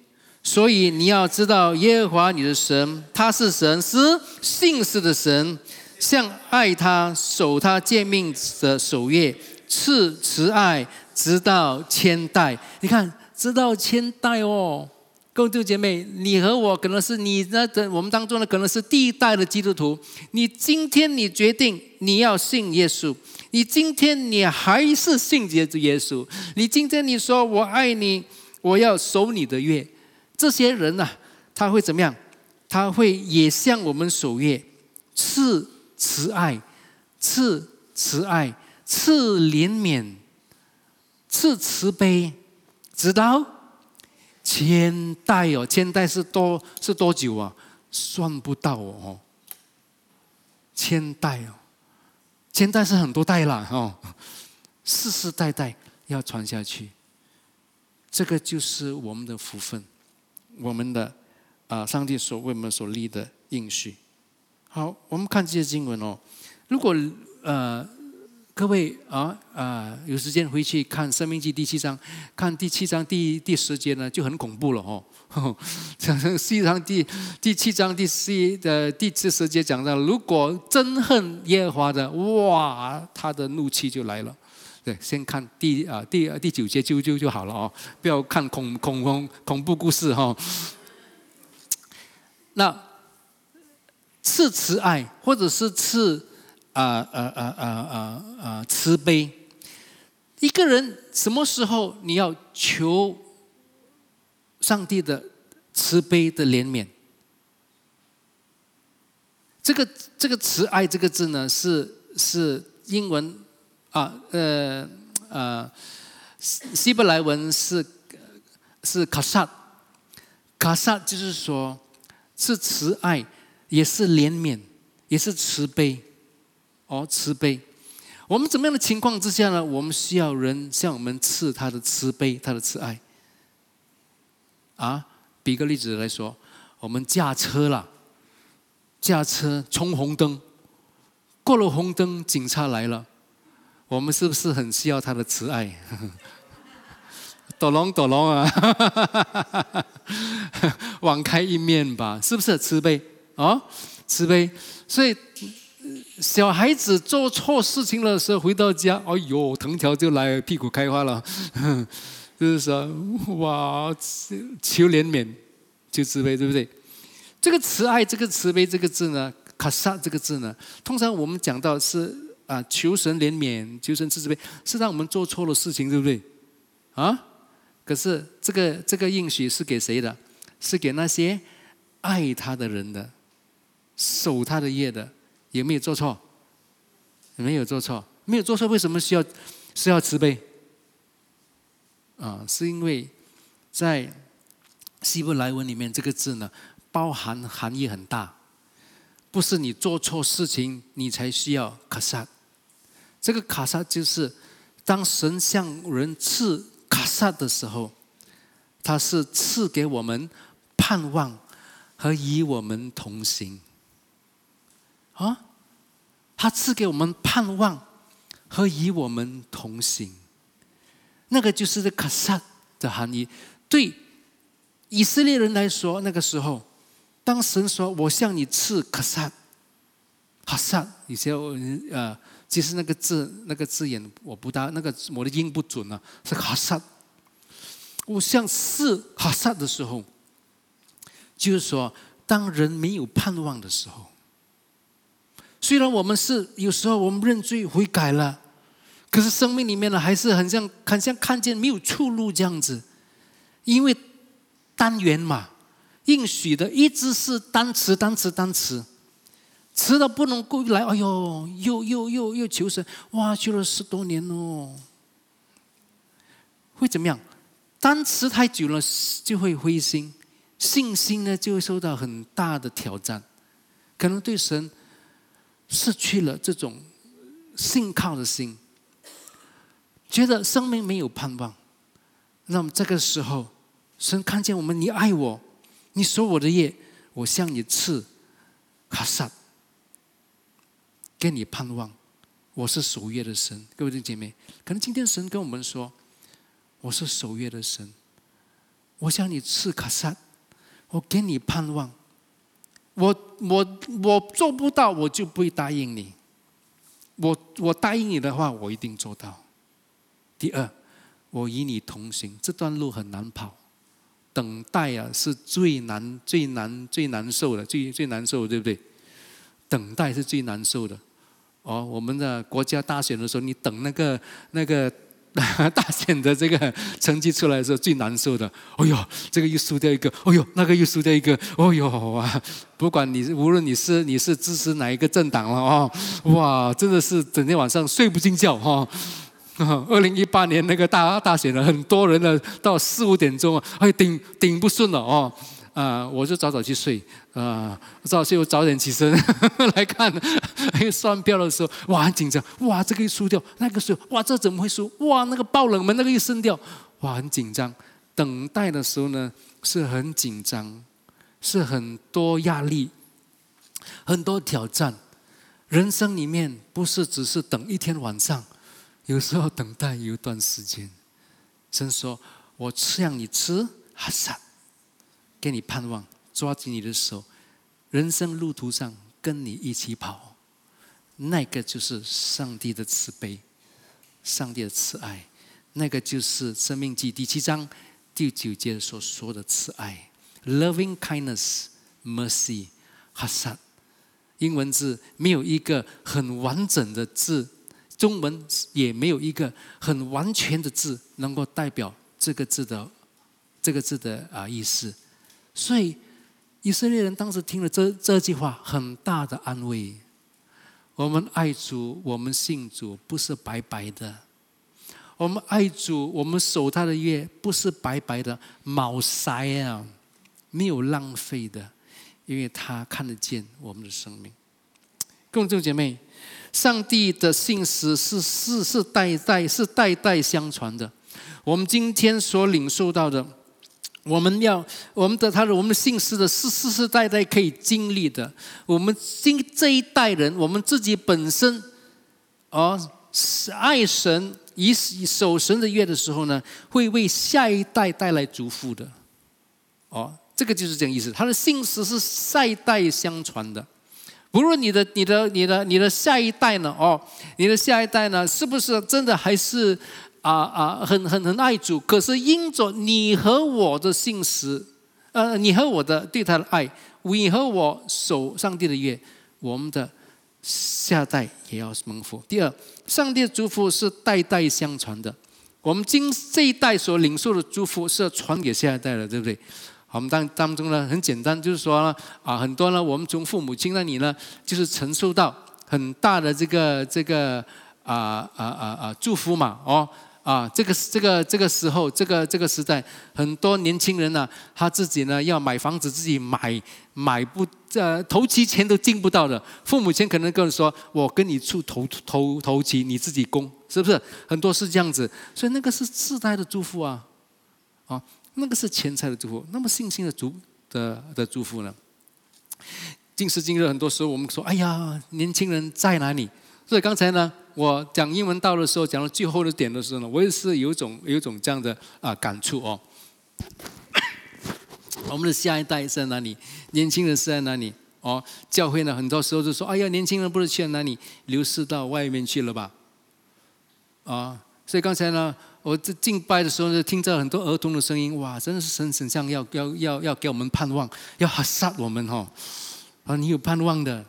所以你要知道，耶和华你的神，他是神，是信实的神，像爱他、守他诫命的守约，赐慈爱，直到千代。你看。直到千代哦，各位弟兄姐妹，你和我可能是你那的我们当中的可能是第一代的基督徒。你今天你决定你要信耶稣，你今天你还是信耶稣耶稣。你今天你说我爱你，我要守你的约。这些人呢，他会怎么样？他会也向我们守约，赐慈爱，赐慈爱，赐怜悯，赐慈悲。直到千代哦，千代是多是多久啊？算不到哦，千代哦，千代是很多代了哦，世世代代要传下去，这个就是我们的福分，我们的啊，上帝所为我们所立的应许。好，我们看这些经文哦，如果呃。各位啊啊，有时间回去看《生命记》第七章，看第七章第第十节呢，就很恐怖了哦。讲实际上第第七章第十的第七十节讲到，如果憎恨耶和华的，哇，他的怒气就来了。对，先看第啊第啊第九节就就就好了哦，不要看恐恐恐恐怖故事哈。那赐慈爱，或者是赐。啊啊啊啊啊啊！慈悲，一个人什么时候你要求上帝的慈悲的怜悯？这个这个慈爱这个字呢，是是英文啊呃呃希伯来文是是卡萨，卡萨就是说是慈爱，也是怜悯，也是慈悲。哦，慈悲。我们怎么样的情况之下呢？我们需要人向我们赐他的慈悲，他的慈爱。啊，比个例子来说，我们驾车了，驾车冲红灯，过了红灯，警察来了，我们是不是很需要他的慈爱？躲龙躲龙啊，网开一面吧，是不是慈悲？啊，慈悲，所以。小孩子做错事情的时候回到家，哎呦，藤条就来，屁股开花了，就是说，哇，求怜悯，求慈悲，对不对？这个慈爱，这个慈悲，这个字呢，卡萨这个字呢，通常我们讲到是啊，求神怜悯，求神慈悲，是让我们做错了事情，对不对？啊，可是这个这个应许是给谁的？是给那些爱他的人的，守他的业的。有没有做错？没有做错，没有做错，为什么需要需要慈悲？啊，是因为在希伯来文里面，这个字呢，包含含义很大。不是你做错事情，你才需要卡萨。这个卡萨就是，当神向人赐卡萨的时候，他是赐给我们盼望和与我们同行。啊。他赐给我们盼望和与我们同行，那个就是这卡萨的含义。对以色列人来说，那个时候，当神说“我向你赐卡萨”，卡萨，以前呃，其实那个字那个字眼我不大，那个我的音不准啊，是卡萨。我向赐卡萨的时候，就是说，当人没有盼望的时候。虽然我们是有时候我们认罪悔改了，可是生命里面呢还是很像很像看见没有出路这样子，因为单元嘛，应许的一直是单词、单词、单词，词到不能够来。哎呦，又又又又求神，哇，求了十多年哦，会怎么样？单词太久了就会灰心，信心呢就会受到很大的挑战，可能对神失去了这种信靠的心，觉得生命没有盼望。那么这个时候，神看见我们，你爱我，你守我的业，我向你赐卡萨，给你盼望。我是守约的神，各位弟兄姐妹，可能今天神跟我们说，我是守约的神，我向你赐卡萨，我给你盼望。我我我做不到，我就不会答应你。我我答应你的话，我一定做到。第二。我与你同行，这段路很难跑，等待啊是最难、最难、最难受的，最最难受，对不对？等待是最难受的。哦，我们的国家大选的时候，你等那个那个 大选的这个成绩出来的时候，最难受的。哎呦，这个又输掉一个，哎呦，那个又输掉一个，哎呦啊！不管你无论你是你是支持哪一个政党了哦，哇，真的是整天晚上睡不进觉哈。二零一八年那个大大选了，很多人呢到四五点钟啊，哎顶顶不顺了哦，啊，我就早早去睡啊，早睡我早点起身 来看，哎算票的时候哇很紧张，哇这个又输掉，那个输，哇这怎么会输？哇那个爆冷门那个又升掉，哇很紧张。等待的时候呢是很紧张，是很多压力，很多挑战。人生里面不是只是等一天晚上。有时候等待有一段时间，神说：“我吃让你吃，哈萨，给你盼望，抓紧你的手，人生路途上跟你一起跑，那个就是上帝的慈悲，上帝的慈爱，那个就是《生命记》第七章第九节所说的慈爱，loving kindness, mercy, 哈萨。英文字没有一个很完整的字。”中文也没有一个很完全的字能够代表这个字的这个字的啊意思，所以以色列人当时听了这这句话，很大的安慰。我们爱主，我们信主，不是白白的；我们爱主，我们守他的约，不是白白的，毛塞啊，没有浪费的，因为他看得见我们的生命。众姐妹。上帝的信实是世世代代是代代相传的。我们今天所领受到的，我们要我们的他的我们的信实的是世世代代可以经历的。我们今这一代人，我们自己本身，哦，爱神以守神的约的时候呢，会为下一代带来祝福的。哦，这个就是这样意思。他的信实是代代相传的。不论你的、你的、你的、你的下一代呢？哦，你的下一代呢？是不是真的还是啊啊很很很爱主？可是因着你和我的信实，呃，你和我的对他的爱，你和我守上帝的约，我们的下代也要蒙福。第二，上帝的祝福是代代相传的，我们今这一代所领受的祝福是要传给下一代的，对不对？我们当当中呢，很简单，就是说呢，啊，很多呢，我们从父母亲那里呢，就是承受到很大的这个这个啊啊啊啊祝福嘛，哦，啊，这个这个这个时候，这个这个时代，很多年轻人呢，他自己呢要买房子，自己买买不呃头期钱都进不到的，父母亲可能跟你说，我跟你出头头头期，你自己供，是不是？很多是这样子，所以那个是世代的祝福啊，啊。那个是钱财的祝福，那么信心的祝的的祝福呢？今时今日，很多时候我们说：“哎呀，年轻人在哪里？”所以刚才呢，我讲英文道的时候，讲到最后的点的时候呢，我也是有种有种这样的啊感触哦。我们的下一代在哪里？年轻人是在哪里？哦，教会呢，很多时候就说：“哎呀，年轻人不是去哪里流失到外面去了吧？”啊，所以刚才呢。我这敬拜的时候，就听着很多儿童的声音，哇，真的是神神像要要要要给我们盼望，要杀我们哈！啊，你有盼望的，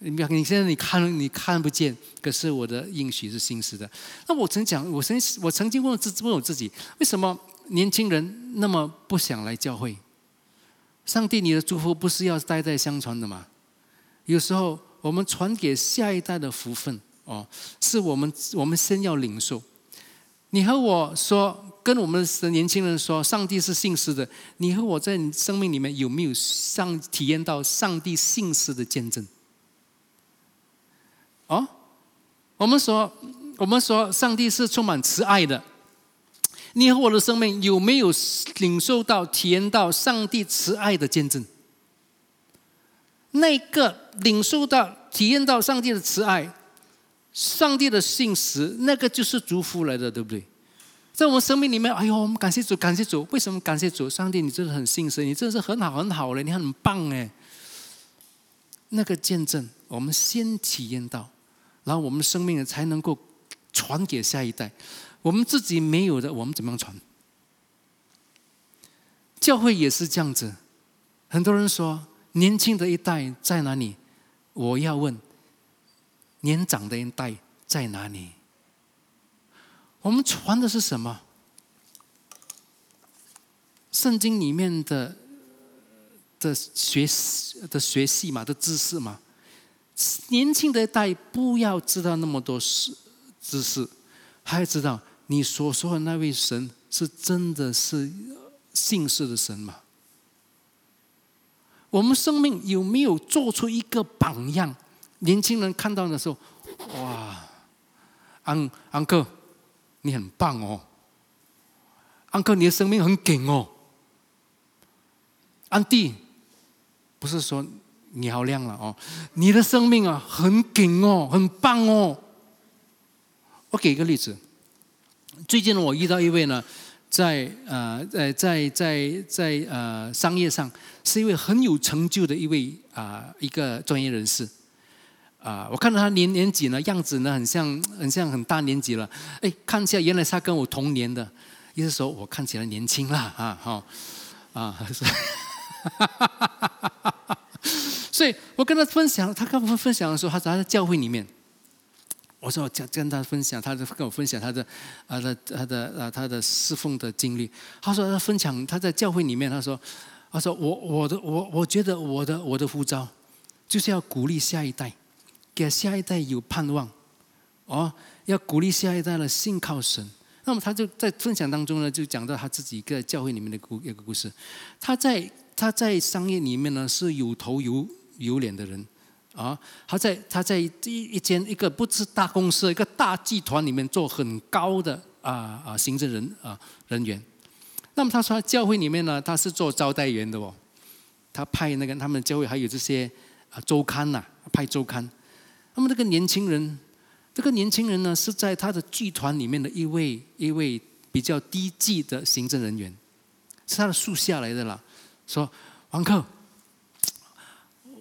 你你现在你看你看不见，可是我的应许是心实的。那我曾讲，我曾我曾经问自问我自己，为什么年轻人那么不想来教会？上帝，你的祝福不是要代代相传的吗？有时候我们传给下一代的福分哦，是我们我们先要领受。你和我说，跟我们的年轻人说，上帝是信实的。你和我在你生命里面有没有上体验到上帝信实的见证？哦，我们说，我们说，上帝是充满慈爱的。你和我的生命有没有领受到、体验到上帝慈爱的见证？那个领受到、体验到上帝的慈爱。上帝的信实，那个就是祝福来的，对不对？在我们生命里面，哎呦，我们感谢主，感谢主。为什么感谢主？上帝，你真的很信实，你真的是很好，很好了，你很棒哎。那个见证，我们先体验到，然后我们生命才能够传给下一代。我们自己没有的，我们怎么样传？教会也是这样子。很多人说，年轻的一代在哪里？我要问。年长的一代在哪里？我们传的是什么？圣经里面的的学的学系嘛，的知识嘛。年轻的一代不要知道那么多事知识，还要知道你所说的那位神是真的是信实的神吗？我们生命有没有做出一个榜样？年轻人看到的时候，哇，安安哥，你很棒哦，安哥，你的生命很紧哦，安弟，不是说你好亮了哦，你的生命啊很紧哦，很棒哦。我给一个例子，最近我遇到一位呢，在呃在在在在呃商业上是一位很有成就的一位啊一个专业人士。啊，我看到他年年纪呢，样子呢，很像很像很大年纪了。哎，看起来原来他跟我同年的，意思说我看起来年轻了啊，哈，啊，所以我跟他分享，他跟我分享的时候，他在教会里面，我说我跟跟他分享，他就跟我分享他的啊的他的啊他的侍奉的经历。他说他分享他在教会里面，他说他说我我的我我觉得我的我的呼召就是要鼓励下一代。给下一代有盼望，哦，要鼓励下一代呢信靠神。那么他就在分享当中呢，就讲到他自己一个教会里面的故一个故事。他在他在商业里面呢是有头有有脸的人，啊，他在他在一一间一个不是大公司一个大集团里面做很高的啊啊行政人啊人员。那么他说教会里面呢他是做招待员的哦，他派那个他们教会还有这些啊周刊呐派周刊。那么这个年轻人，这个年轻人呢，是在他的剧团里面的一位一位比较低级的行政人员，是他的属下来的啦。说王克，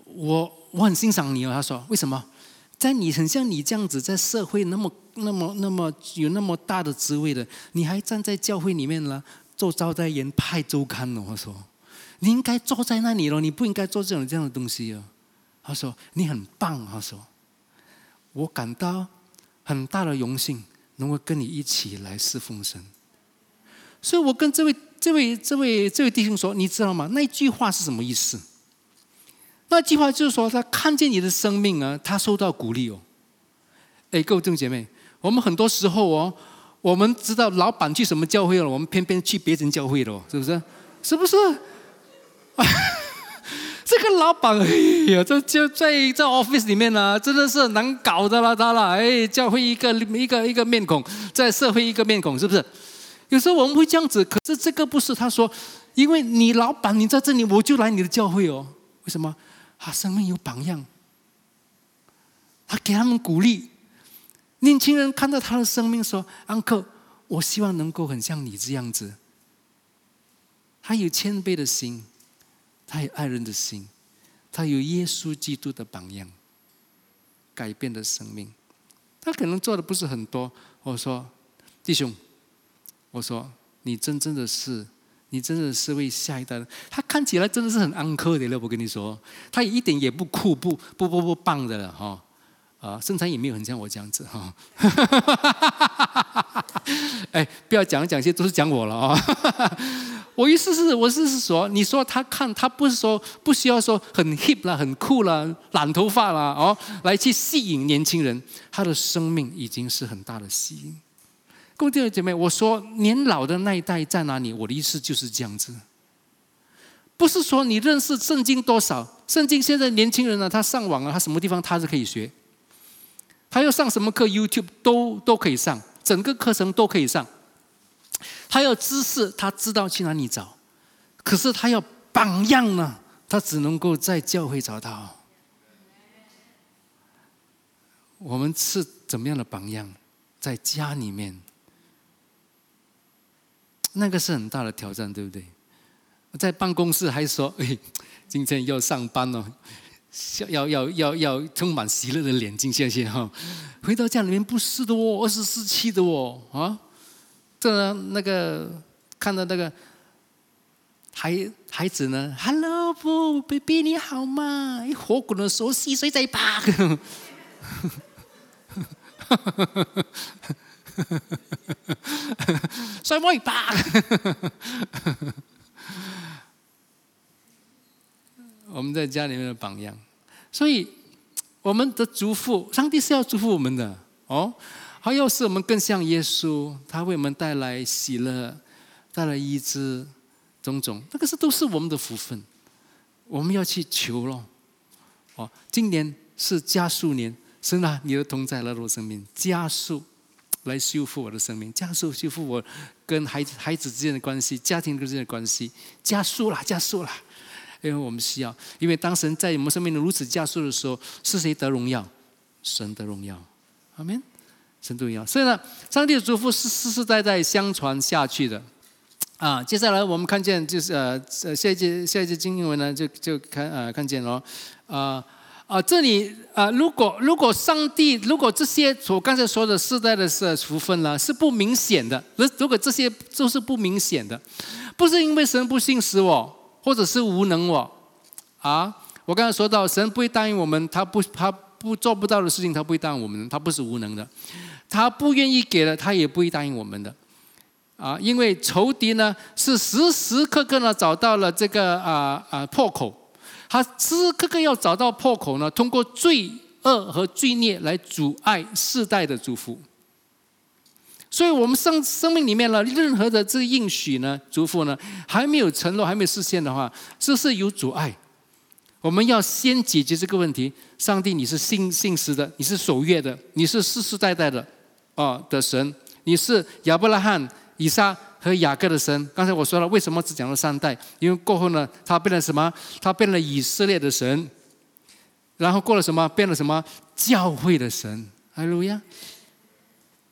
我我很欣赏你哦。他说为什么？在你很像你这样子，在社会那么那么那么有那么大的职位的，你还站在教会里面了，做招待员派周刊哦。他说你应该坐在那里了，你不应该做这种这样的东西哦。他说你很棒。他说。我感到很大的荣幸，能够跟你一起来侍奉神。所以我跟这位、这位、这位、这位弟兄说：“你知道吗？那句话是什么意思？那句话就是说，他看见你的生命啊，他受到鼓励哦。哎，各位弟兄姐妹，我们很多时候哦，我们知道老板去什么教会了，我们偏偏去别人教会了，是不是？是不是？” 这个老板，哎呀，这就在在 office 里面呢，真的是难搞的啦，他啦，哎，教会一个一个一个面孔，在社会一个面孔，是不是？有时候我们会这样子，可是这个不是。他说，因为你老板你在这里，我就来你的教会哦。为什么？他生命有榜样，他给他们鼓励。年轻人看到他的生命，说：“安克，我希望能够很像你这样子。”他有谦卑的心。他有爱人的心，他有耶稣基督的榜样，改变的生命。他可能做的不是很多。我说，弟兄，我说你真正的是，你真的是为下一代。他看起来真的是很安克的了。我跟你说，他也一点也不酷，不不不不棒的了哈。啊，身材也没有很像我这样子哈。哎，不要讲讲些都是讲我了啊！我意思是，我是是说，你说他看他不是说不需要说很 hip 啦、很酷啦、染头发啦哦，来去吸引年轻人，他的生命已经是很大的吸引。各位弟兄姐妹，我说年老的那一代在哪里？我的意思就是这样子，不是说你认识圣经多少，圣经现在年轻人呢，他上网啊，他什么地方他是可以学，他要上什么课，YouTube 都都可以上，整个课程都可以上。他要知识，他知道去哪里找，可是他要榜样呢，他只能够在教会找到。我们是怎么样的榜样？在家里面，那个是很大的挑战，对不对？在办公室还说：“哎，今天要上班哦，要要要要充满喜乐的脸，睛，谢谢哈。”回到家里面不是的哦，二十四七的哦，啊。这那个看到那个孩孩子呢，Hello，不，baby 你好吗？一火滚的时候，细碎在吧？摔我一巴！我们在家里面的榜样，所以我们的祝福，上帝是要祝福我们的哦。他要是我们更像耶稣，他为我们带来喜乐，带来医治，种种，那个是都是我们的福分，我们要去求咯。哦，今年是加速年，神啊，你的同在来我生命，加速来修复我的生命，加速修复我跟孩子孩子之间的关系，家庭之间的关系，加速了，加速了，因为我们需要，因为当神在我们生命中如此加速的时候，是谁得荣耀？神得荣耀，阿门。程度一样，所以呢，上帝的祝福是世世代代相传下去的，啊，接下来我们看见就是呃，下一节下一节经文呢，就就看呃看见了，啊啊，这里啊，如果如果上帝如果这些我刚才说的世代的是福分呢，是不明显的，如如果这些都是不明显的，不是因为神不信使我，或者是无能我，啊，我刚才说到神不会答应我们，他不他不做不到的事情，他不会答应我们，他不是无能的。他不愿意给了，他也不会答应我们的，啊，因为仇敌呢是时时刻刻呢找到了这个啊啊破口，他时时刻刻要找到破口呢，通过罪恶和罪孽来阻碍世代的祝福。所以我们生生命里面呢，任何的这个应许呢、祝福呢，还没有承诺、还没有实现的话，这是有阻碍。我们要先解决这个问题。上帝，你是信信实的，你是守约的，你是世世代代的。哦，的神，你是亚伯拉罕、以撒和雅各的神。刚才我说了，为什么只讲了三代？因为过后呢，他变了什么？他变了以色列的神。然后过了什么？变了什么？教会的神。哈利路亚！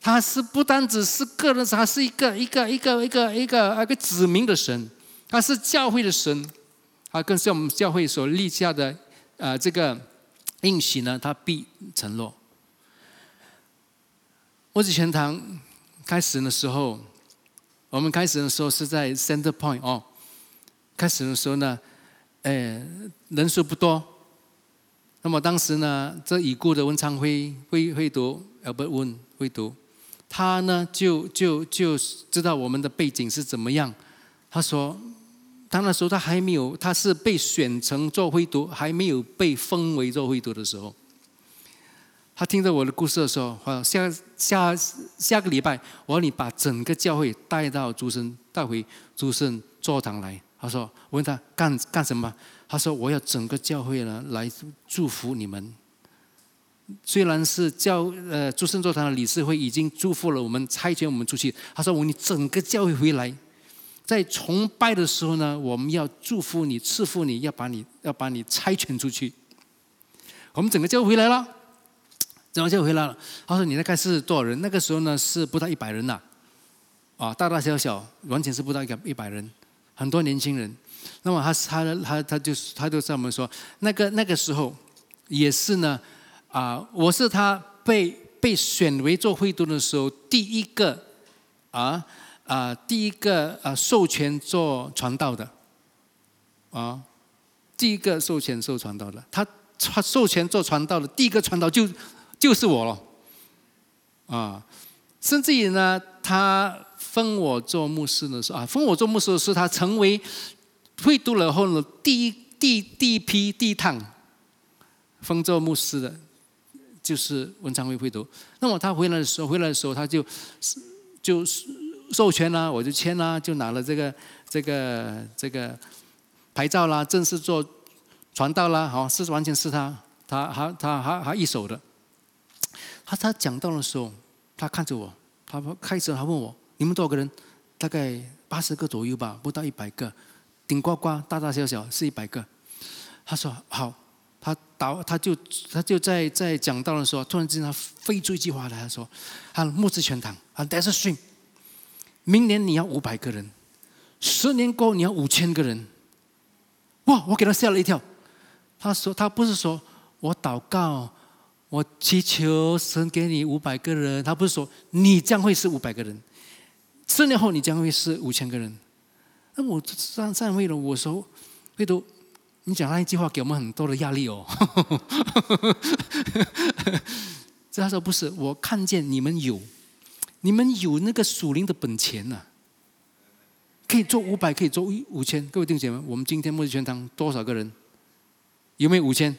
他是不单只是个人，他是一个一个一个一个一个一个子民的神。他是教会的神，他更是我们教会所立下的呃这个应许呢，他必承诺。我子全堂开始的时候，我们开始的时候是在 Center Point 哦。开始的时候呢，呃，人数不多。那么当时呢，这已故的文昌辉会会读，Albert Wen 会读，他呢就就就知道我们的背景是怎么样。他说，他那时候他还没有，他是被选成做会读，还没有被封为做会读的时候。他听着我的故事的时候，说下下下个礼拜，我要你把整个教会带到诸圣，带回诸圣座堂来。他说，我问他干干什么？他说，我要整个教会呢来祝福你们。虽然是教呃诸圣座堂的理事会已经祝福了我们，差遣我们出去。他说，我你整个教会回来，在崇拜的时候呢，我们要祝福你，赐福你，要把你要把你差遣出去。我们整个教会回来了。然后就回来了。他说：“你大概是多少人？那个时候呢是不到一百人呐，啊，大大小小完全是不到一个一百人，很多年轻人。那么他他他他就他就在我们说，那个那个时候也是呢，啊，我是他被被选为做会督的时候第一个啊啊第一个啊授权做传道的，啊，第一个授权做传道的，他他授权做传道的第一个传道就。”就是我了，啊，甚至于呢，他封我做牧师的时候啊，封我做牧师的时候，他成为会读了后呢，第一第第一批第一趟封做牧师的，就是文昌会会读。那么他回来的时候，回来的时候他就就授权啦，我就签啦，就拿了这个这个这个牌照啦，正式做传道啦，好，是完全是他，他他他他他一手的。他他讲到的时候，他看着我，他开始他问我：“你们多少个人？大概八十个左右吧，不到一百个，顶呱呱，大大小小是一百个。”他说：“好。”他导他就他就在在讲到的时候，突然之间他飞出一句话来，他说：“他木质全堂啊，That's a stream。明年你要五百个人，十年过后你要五千个人。”哇！我给他吓了一跳。他说：“他不是说我祷告。”我祈求神给你五百个人，他不是说你将会是五百个人，四年后你将会是五千个人。那我站站位了，我说，贝都，你讲那一句话给我们很多的压力哦。这他说不是，我看见你们有，你们有那个属灵的本钱呐，可以做五百，可以做五千。各位弟兄姐妹，我们今天末日全堂多少个人？有没有五千？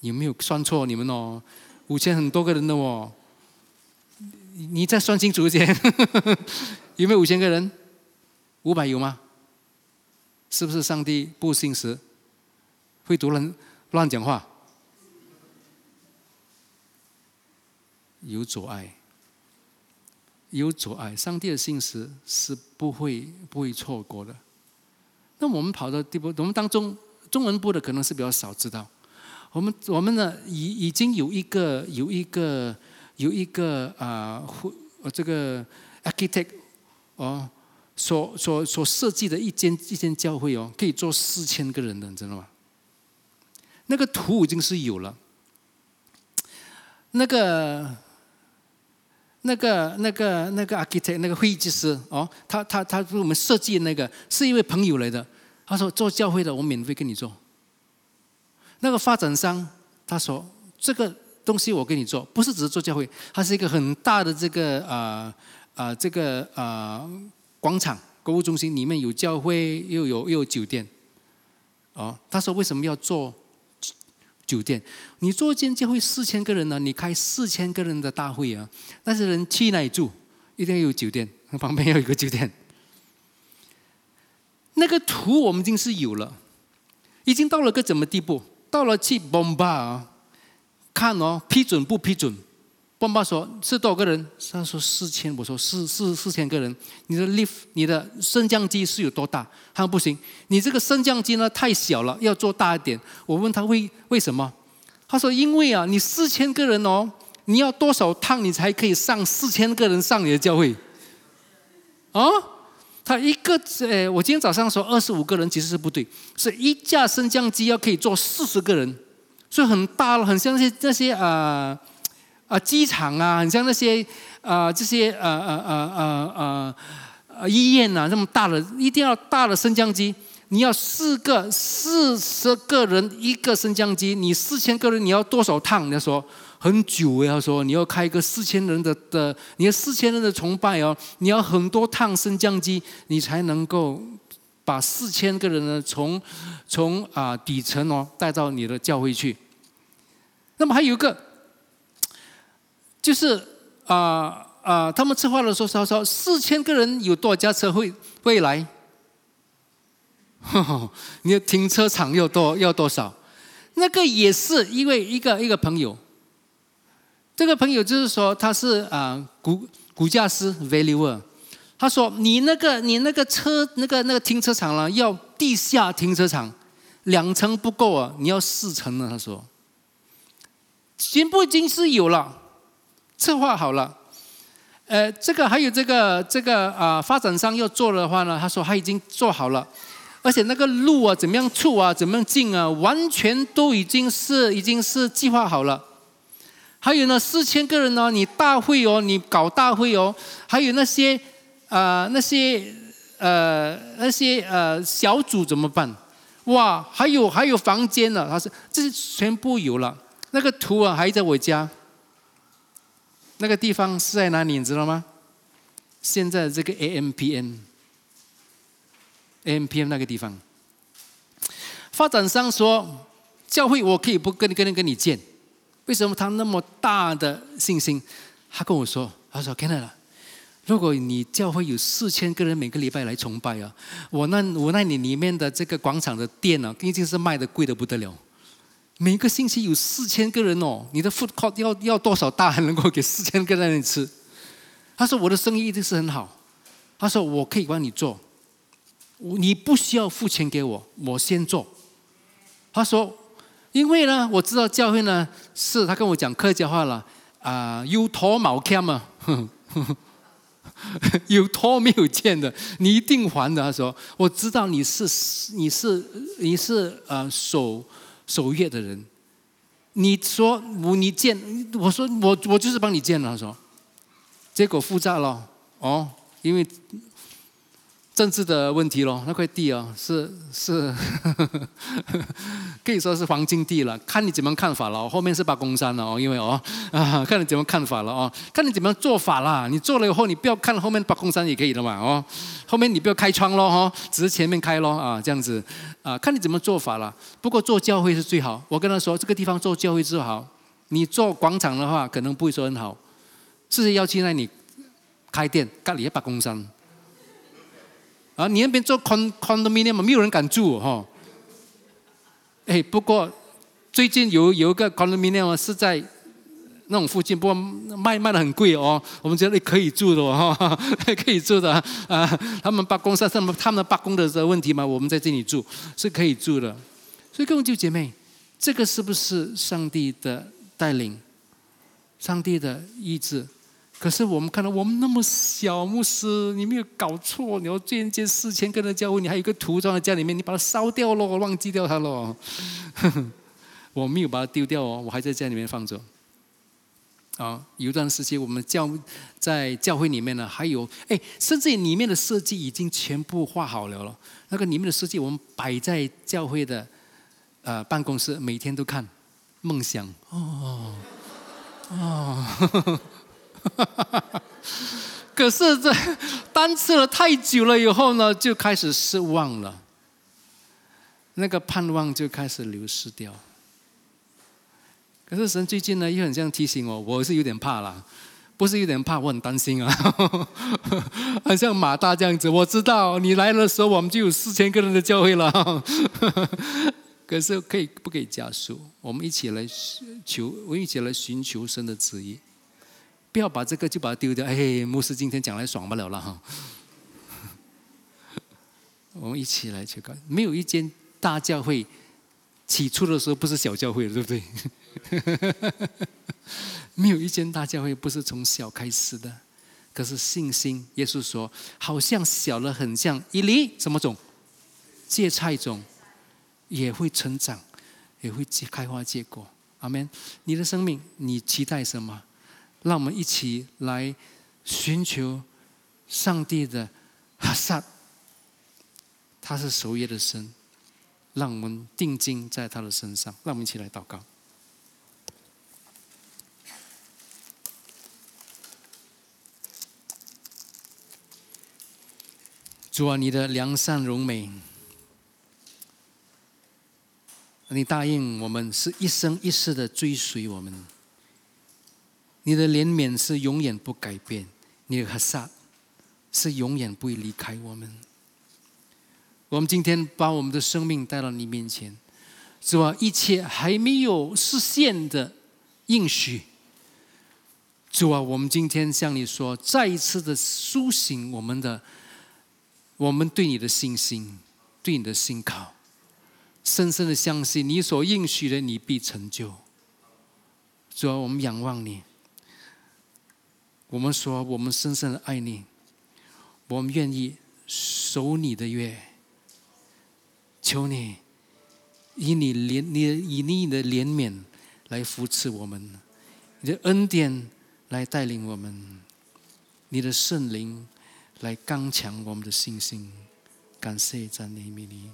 有没有算错你们哦？五千很多个人的哦，你再算清楚一点，有没有五千个人？五百有吗？是不是上帝不信实？会读人乱讲话？有阻碍，有阻碍。上帝的信实是不会不会错过的。那我们跑到地步，我们当中中文部的可能是比较少知道。我们我们呢已已经有一个有一个有一个啊，呃这个 architect 哦，所所所设计的一间一间教会哦，可以做四千个人的，你知道吗？那个图已经是有了，那个那个那个那个 architect 那个会计师哦，他他他给我们设计那个是一位朋友来的，他说做教会的我免费跟你做。那个发展商他说：“这个东西我给你做，不是只是做教会，它是一个很大的这个啊啊这个啊广场购物中心，里面有教会又有又有酒店。哦，他说为什么要做酒店？你做间教会四千个人呢？你开四千个人的大会啊？那些人去哪里住？一定要有酒店，旁边要有个酒店。那个图我们已经是有了，已经到了个怎么地步？”到了去 bomba，看哦，批准不批准？bomba 说是多少个人？他说四千，我说四四四千个人。你的 lift，你的升降机是有多大？他说不行，你这个升降机呢太小了，要做大一点。我问他为为什么？他说因为啊，你四千个人哦，你要多少趟你才可以上四千个人上你的教会？啊？他一个呃，我今天早上说二十五个人其实是不对，是一架升降机要可以坐四十个人，所以很大了，很像那些那些啊啊机场啊，很像那些啊这些呃呃呃呃呃医院呐，这么大的一定要大的升降机，你要四个四十个人一个升降机，你四千个人你要多少趟？他说。很久呀，说你要开一个四千人的的，你要四千人的崇拜哦，你要很多趟升降机，你才能够把四千个人呢从从啊底层哦带到你的教会去。那么还有一个，就是啊啊，他们策划的时候说说四千个人有多少家车会会来？你的停车场要多要多少？那个也是因为一个一个朋友。这个朋友就是说，他是啊，股股价师 valuer。他说：“你那个你那个车那个那个停车场了，要地下停车场，两层不够啊，你要四层呢。”他说：“全部已经是有了，策划好了。呃，这个还有这个这个啊，发展商要做的话呢，他说他已经做好了，而且那个路啊，怎么样处啊，怎么样进啊，完全都已经是已经是计划好了。”还有呢，四千个人呢，你大会哦，你搞大会哦，还有那些啊，那些呃，那些呃小组怎么办？哇，还有还有房间呢，他说这些全部有了，那个图啊还在我家。那个地方是在哪里？你知道吗？现在这个 AMPN，AMPN 那个地方，发展商说教会我可以不跟跟跟你建，为什么他那么大的信心？他跟我说，他说 k e n n 如果你教会有四千个人每个礼拜来崇拜啊，我那我那里里面的这个广场的店呢，一定是卖的贵的不得了。每个星期有四千个人哦，你的 food court 要要多少大，还能够给四千个人吃？他说我的生意一定是很好。他说我可以帮你做，你不需要付钱给我，我先做。他说，因为呢，我知道教会呢是他跟我讲客家话了啊，有头毛欠嘛。有托没有见的，你一定还的。他说：“我知道你是你是你是呃守守约的人。你说我你见，我说我我就是帮你见了。他说，结果负债了哦，因为。”政治的问题咯，那块地哦，是是，可以说是黄金地了，看你怎么看法了。后面是八公山了哦，因为哦啊，看你怎么看法了哦，看你怎么做法啦。你做了以后，你不要看后面八公山也可以的嘛哦，后面你不要开窗咯哈，只是前面开咯啊，这样子啊，看你怎么做法了。不过做教会是最好，我跟他说这个地方做教会最好。你做广场的话，可能不会说很好。是谁要去那里开店？隔离八公山。啊，你那边做 con condominium 没有人敢住哈。哎，不过最近有有一个 condominium 是在那种附近，不过卖卖的很贵哦。我们觉得可以住的哈，可以住的啊。他们罢工是他们？他们罢工的问题嘛，我们在这里住是可以住的。所以各位弟姐妹，这个是不是上帝的带领？上帝的意志？可是我们看到我们那么小，牧师，你没有搞错，你要建建四千个人教会，你还有一个图装在家里面，你把它烧掉喽，忘记掉它喽。我没有把它丢掉哦，我还在家里面放着。啊，有一段时间我们教在教会里面呢，还有哎，甚至里面的设计已经全部画好了了。那个里面的设计我们摆在教会的呃办公室，每天都看，梦想哦哦。可是这单吃了太久了以后呢，就开始失望了，那个盼望就开始流失掉。可是神最近呢，又很像提醒我，我是有点怕了，不是有点怕，我很担心啊，很像马大这样子。我知道你来的时候，我们就有四千个人的教会了，可是可以不可以加速？我们一起来求，我们一起来寻求神的旨意。不要把这个就把它丢掉。哎，牧师今天讲来爽不了了哈。我们一起来去看，没有一间大教会起初的时候不是小教会，对不对？没有一间大教会不是从小开始的。可是信心，耶稣说，好像小了，很像一粒什么种？芥菜种，也会成长，也会结开花结果。阿门。你的生命，你期待什么？让我们一起来寻求上帝的哈萨，他是守约的神，让我们定睛在他的身上。让我们一起来祷告。主啊，你的良善荣美，你答应我们是一生一世的追随我们。你的怜悯是永远不改变，你的和善是永远不会离开我们。我们今天把我们的生命带到你面前，是吧？一切还没有实现的应许，主啊，我们今天向你说，再一次的苏醒我们的，我们对你的信心，对你的信靠，深深的相信你所应许的，你必成就。主啊，我们仰望你。我们说，我们深深的爱你，我们愿意守你的约。求你以你怜你以你的怜悯来扶持我们，你的恩典来带领我们，你的圣灵来刚强我们的信心。感谢赞美你。